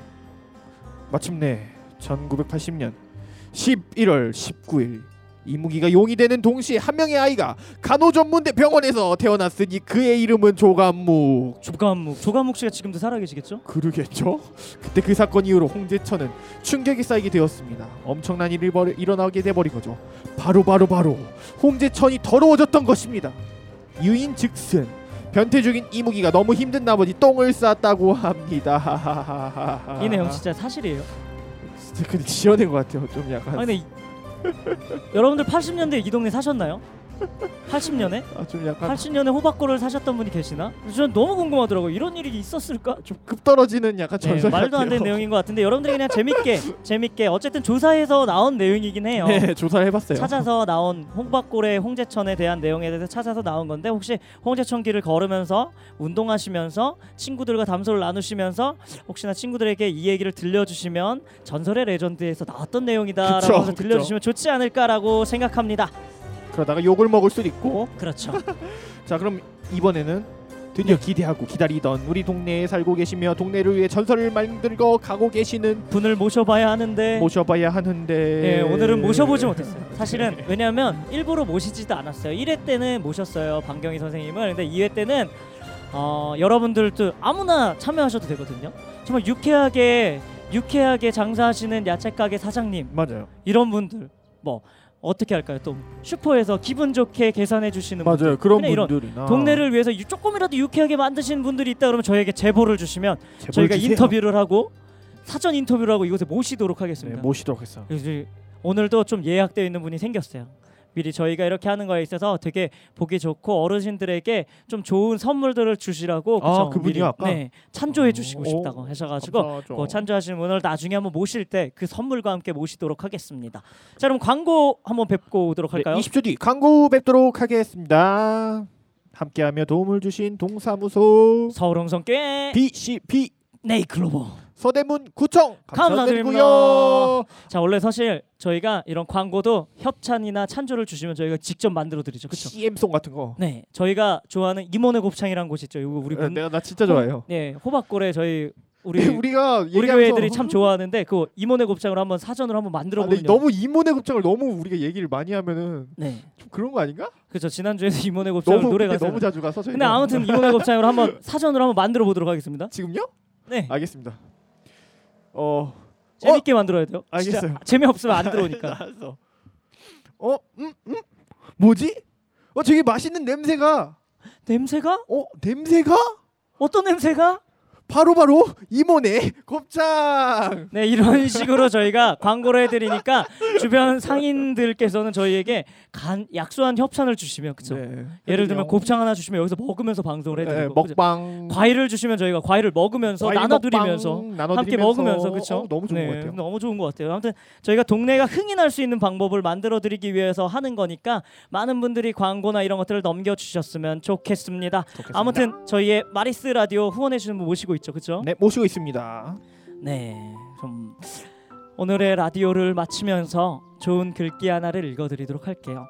Speaker 2: 마침내 1980년 11월 19일 이무기가 용이 되는 동시에 한 명의 아이가 간호전문대 병원에서 태어났으니 그의 이름은 조감묵
Speaker 1: 조감묵 조감묵 씨가 지금도 살아계시겠죠?
Speaker 2: 그러겠죠? 그때 그 사건 이후로 홍제천은 충격이 쌓이게 되었습니다. 엄청난 일이 벌, 일어나게 돼버린 거죠. 바로 바로 바로 홍제천이 더러워졌던 것입니다. 유인 즉슨 변태 죽인 이무기가 너무 힘든 나머지 똥을 쌌다고 합니다.
Speaker 1: 이 내용 진짜 사실이에요
Speaker 2: 진짜 근데 지어낸 것 같아요. 좀 약간
Speaker 1: 아 이- 여러분들 80년대 이 동네 사셨나요? 80년에?
Speaker 2: 아, 좀 약간
Speaker 1: 80년에 호박골을 사셨던 분이 계시나? 저는 너무 궁금하더라고요. 이런 일이 있었을까?
Speaker 2: 좀 급 떨어지는 약간
Speaker 1: 네,
Speaker 2: 전설
Speaker 1: 말도 안
Speaker 2: 같아요.
Speaker 1: 되는 내용인 것 같은데 여러분들이 그냥 재밌게 재밌게 어쨌든 조사해서 나온 내용이긴 해요.
Speaker 2: 네, 조사를 해봤어요.
Speaker 1: 찾아서 나온 홍박골의 홍제천에 대한 내용에 대해서 찾아서 나온 건데 혹시 홍제천 길을 걸으면서 운동하시면서 친구들과 담소를 나누시면서 혹시나 친구들에게 이 얘기를 들려주시면 전설의 레전드에서 나왔던 내용이다라고
Speaker 2: 그쵸,
Speaker 1: 해서. 들려주시면 좋지 않을까라고 생각합니다.
Speaker 2: 그러다가 욕을 먹을 수도 있고
Speaker 1: 그렇죠.
Speaker 2: 자 그럼 이번에는 드디어 기대하고 기다리던 우리 동네에 살고 계시며 동네를 위해 전설을 만들고 가고 계시는
Speaker 1: 분을 모셔봐야 하는데
Speaker 2: 모셔봐야 하는데
Speaker 1: 네, 오늘은 모셔보지 못했어요. 사실은 왜냐하면 일부러 모시지도 않았어요. 1회 때는 모셨어요, 방경희 선생님을. 근데 2회 때는 어, 여러분들도 아무나 참여하셔도 되거든요. 정말 유쾌하게 유쾌하게 장사하시는 야채 가게 사장님
Speaker 2: 맞아요
Speaker 1: 이런 분들 뭐 어떻게 할까요? 또 슈퍼에서 기분 좋게 계산해 주시는 분들
Speaker 2: 맞아요 그런
Speaker 1: 그냥 이런
Speaker 2: 분들이나
Speaker 1: 동네를 위해서 유- 조금이라도 유쾌하게 만드시는 분들이 있다 그러면 저에게 제보를 주시면
Speaker 2: 제보를
Speaker 1: 저희가
Speaker 2: 주세요.
Speaker 1: 인터뷰를 하고 사전 인터뷰를 하고 이곳에 모시도록
Speaker 2: 네,
Speaker 1: 하겠습니다.
Speaker 2: 모시도록 했어
Speaker 1: 그래서 오늘도 좀 예약되어 있는 분이 생겼어요. 미리 저희가 이렇게 하는 거에 있어서 되게 보기 좋고 어르신들에게 좀 좋은 선물들을 주시라고
Speaker 2: 아,
Speaker 1: 미리,
Speaker 2: 아까?
Speaker 1: 네 찬조해 주시고
Speaker 2: 오,
Speaker 1: 싶다고 하셔가지고. 그 찬조하시는 분을 나중에 한번 모실 때 그 선물과 함께 모시도록 하겠습니다. 자 그럼 광고 한번 뵙고 오도록 할까요?
Speaker 2: 네, 20초 뒤 광고 뵙도록 하겠습니다 함께하며 도움을 주신 동사무소
Speaker 1: 서울홍성께
Speaker 2: BCP
Speaker 1: 네이클로버
Speaker 2: 서대문 구청. 감사드리고요
Speaker 1: 자 원래 사실 저희가 이런 광고도 협찬이나 찬조를 주시면 저희가 직접 만들어 드리죠. 그렇죠?
Speaker 2: CM송 같은 거
Speaker 1: 네, 저희가 좋아하는 임원의 곱창이라는 곳이 있죠. 이거 우리
Speaker 2: 네,
Speaker 1: 문,
Speaker 2: 내가 나 진짜 좋아해요
Speaker 1: 네, 호박골에 저희 우리
Speaker 2: 네, 우리가
Speaker 1: 우리 교회 애들이 참 좋아하는데 그 임원의 곱창으로 한번 사전으로 한번 만들어
Speaker 2: 아, 근데
Speaker 1: 보면
Speaker 2: 너무 이모네 곱창을 너무 우리가 얘기를 많이 하면은
Speaker 1: 네,
Speaker 2: 좀 그런 거 아닌가?
Speaker 1: 그렇죠. 지난주에도 곱창을
Speaker 2: 너무
Speaker 1: 노래가
Speaker 2: 너무 자주 가서
Speaker 1: 근데 아무튼 임원의 곱창으로 한번 사전으로 한번 만들어 보도록 하겠습니다.
Speaker 2: 지금요?
Speaker 1: 네,
Speaker 2: 알겠습니다. 어
Speaker 1: 재밌게 만들어야 돼요. 진짜
Speaker 2: 알겠어요.
Speaker 1: 재미없으면 안 들어오니까.
Speaker 2: 알았어. 어? 음? 음? 뭐지? 어 되게 맛있는 냄새가
Speaker 1: 냄새가
Speaker 2: 어 냄새가
Speaker 1: 어떤 냄새가?
Speaker 2: 바로 바로 이모네 곱창.
Speaker 1: 네 이런 식으로 저희가 광고를 해드리니까 주변 상인들께서는 저희에게 간 약소한 협찬을 주시면 그쵸?
Speaker 2: 네.
Speaker 1: 예를 들면 곱창 하나 주시면 여기서 먹으면서 방송을
Speaker 2: 네,
Speaker 1: 해드리고 그죠?
Speaker 2: 먹방
Speaker 1: 과일을 주시면 저희가 과일을 먹으면서
Speaker 2: 과일
Speaker 1: 나눠드리면서
Speaker 2: 나눠드리면서
Speaker 1: 함께 먹으면서 그렇죠.
Speaker 2: 어, 너무 좋은 것 같아요.
Speaker 1: 너무 좋은 것 같아요. 아무튼 저희가 동네가 흥이 날 수 있는 방법을 만들어드리기 위해서 하는 거니까 많은 분들이 광고나 이런 것들을 넘겨주셨으면 좋겠습니다.
Speaker 2: 좋겠습니다.
Speaker 1: 아무튼 저희의 마리스 라디오 후원해 주시는 분 모시고 있죠, 그렇죠?
Speaker 2: 네 모시고 있습니다.
Speaker 1: 네, 좀 오늘의 라디오를 마치면서 좋은 글귀 하나를 읽어드리도록 할게요.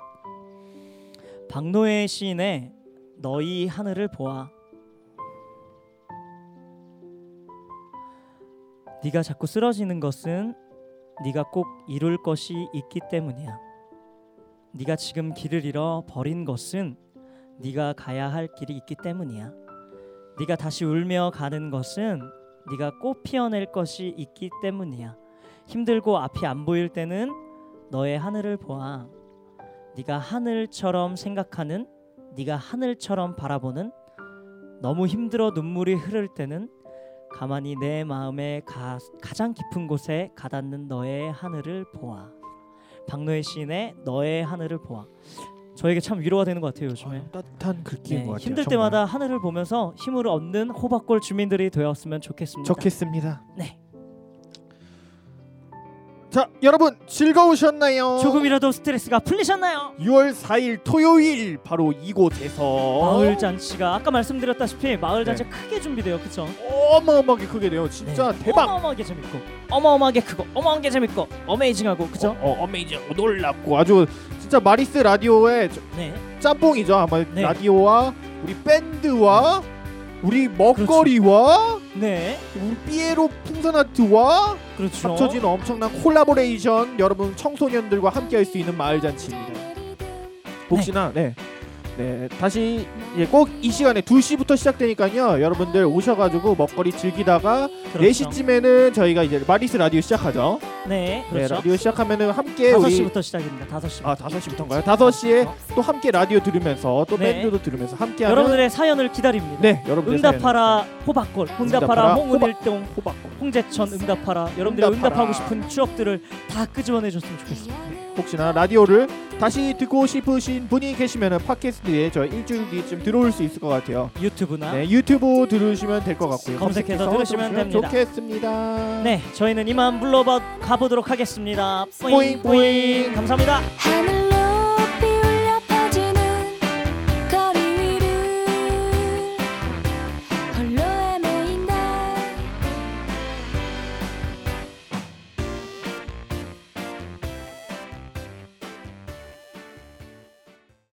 Speaker 1: 박노해 시인의 너희 하늘을 보아. 네가 자꾸 쓰러지는 것은 네가 꼭 이룰 것이 있기 때문이야. 네가 지금 길을 잃어 버린 것은 네가 가야 할 길이 있기 때문이야. 네가 다시 울며 가는 것은 네가 꽃 피어낼 것이 있기 때문이야. 힘들고 앞이 안 보일 때는 너의 하늘을 보아. 네가 하늘처럼 생각하는, 네가 하늘처럼 바라보는 너무 힘들어 눈물이 흐를 때는 가만히 내 마음의 가, 가장 깊은 곳에 가닿는 너의 하늘을 보아. 박노해 시인의 너의 하늘을 보아. 저에게 참 위로가 되는 것 같아요 요즘에.
Speaker 2: 아, 따뜻한 글귀인
Speaker 1: 네,
Speaker 2: 것 같아요.
Speaker 1: 힘들
Speaker 2: 정말.
Speaker 1: 때마다 하늘을 보면서 힘을 얻는 호박골 주민들이 되었으면 좋겠습니다.
Speaker 2: 좋겠습니다.
Speaker 1: 네.
Speaker 2: 자, 여러분 즐거우셨나요?
Speaker 1: 조금이라도 스트레스가 풀리셨나요?
Speaker 2: 6월 4일 토요일 바로 이곳에서
Speaker 1: 마을 잔치가 아까 말씀드렸다시피 마을 잔치 크게 준비돼요, 그렇죠?
Speaker 2: 어마어마하게 크게 돼요. 진짜 대박.
Speaker 1: 어마어마하게 재밌고, 어마어마하게 크고, 어마어마하게 재밌고, amazing하고, 그렇죠?
Speaker 2: 어, 어, amazing 놀랍고 아주 진짜 마리스 라디오의 저-
Speaker 1: 네,
Speaker 2: 짬뽕이죠. 아마
Speaker 1: 네.
Speaker 2: 라디오와 우리 밴드와 우리 먹거리와
Speaker 1: 네,
Speaker 2: 우리 삐에로 풍선 아트와
Speaker 1: 그렇죠.
Speaker 2: 합쳐진 엄청난 콜라보레이션 여러분 청소년들과 함께 할 수 있는 마을 잔치입니다. 혹시나 네. 네, 다시 예, 꼭이 시간에 2시부터 시작되니까요. 여러분들 오셔가지고 먹거리 즐기다가
Speaker 1: 그렇죠.
Speaker 2: 4시쯤에는 저희가 이제 마리스 라디오 시작하죠.
Speaker 1: 네,
Speaker 2: 네,
Speaker 1: 그렇죠.
Speaker 2: 라디오 시작하면은 함께 우리
Speaker 1: 5시부터 시작입니다. 5시.
Speaker 2: 아 5시부터인가요? 5시에 또 함께 라디오 들으면서 또
Speaker 1: 네.
Speaker 2: 밴드도 들으면서 함께 하는
Speaker 1: 여러분들의 사연을 기다립니다.
Speaker 2: 네 여러분들
Speaker 1: 응답하라 호박골, 응답하라 홍은일동,
Speaker 2: 호박
Speaker 1: 홍제천 응답하라.
Speaker 2: 응답하라.
Speaker 1: 응답하고 싶은 추억들을 다 끄집어내 줬으면 좋겠습니다.
Speaker 2: 혹시나 라디오를 다시 듣고 싶으신 분이 계시면은 팟캐스트에 저 일주일 뒤쯤 들어올 수 있을 것 같아요.
Speaker 1: 유튜브나
Speaker 2: 네 유튜브 들으시면 될 것 같고요.
Speaker 1: 검색해서
Speaker 2: 검색해서
Speaker 1: 들으시면
Speaker 2: 들으시면
Speaker 1: 됩니다.
Speaker 2: 좋겠습니다.
Speaker 1: 네, 저희는 이만 물러 가 보도록 하겠습니다.
Speaker 2: 뿌잉, 뿌잉.
Speaker 1: 감사합니다.
Speaker 11: 하늘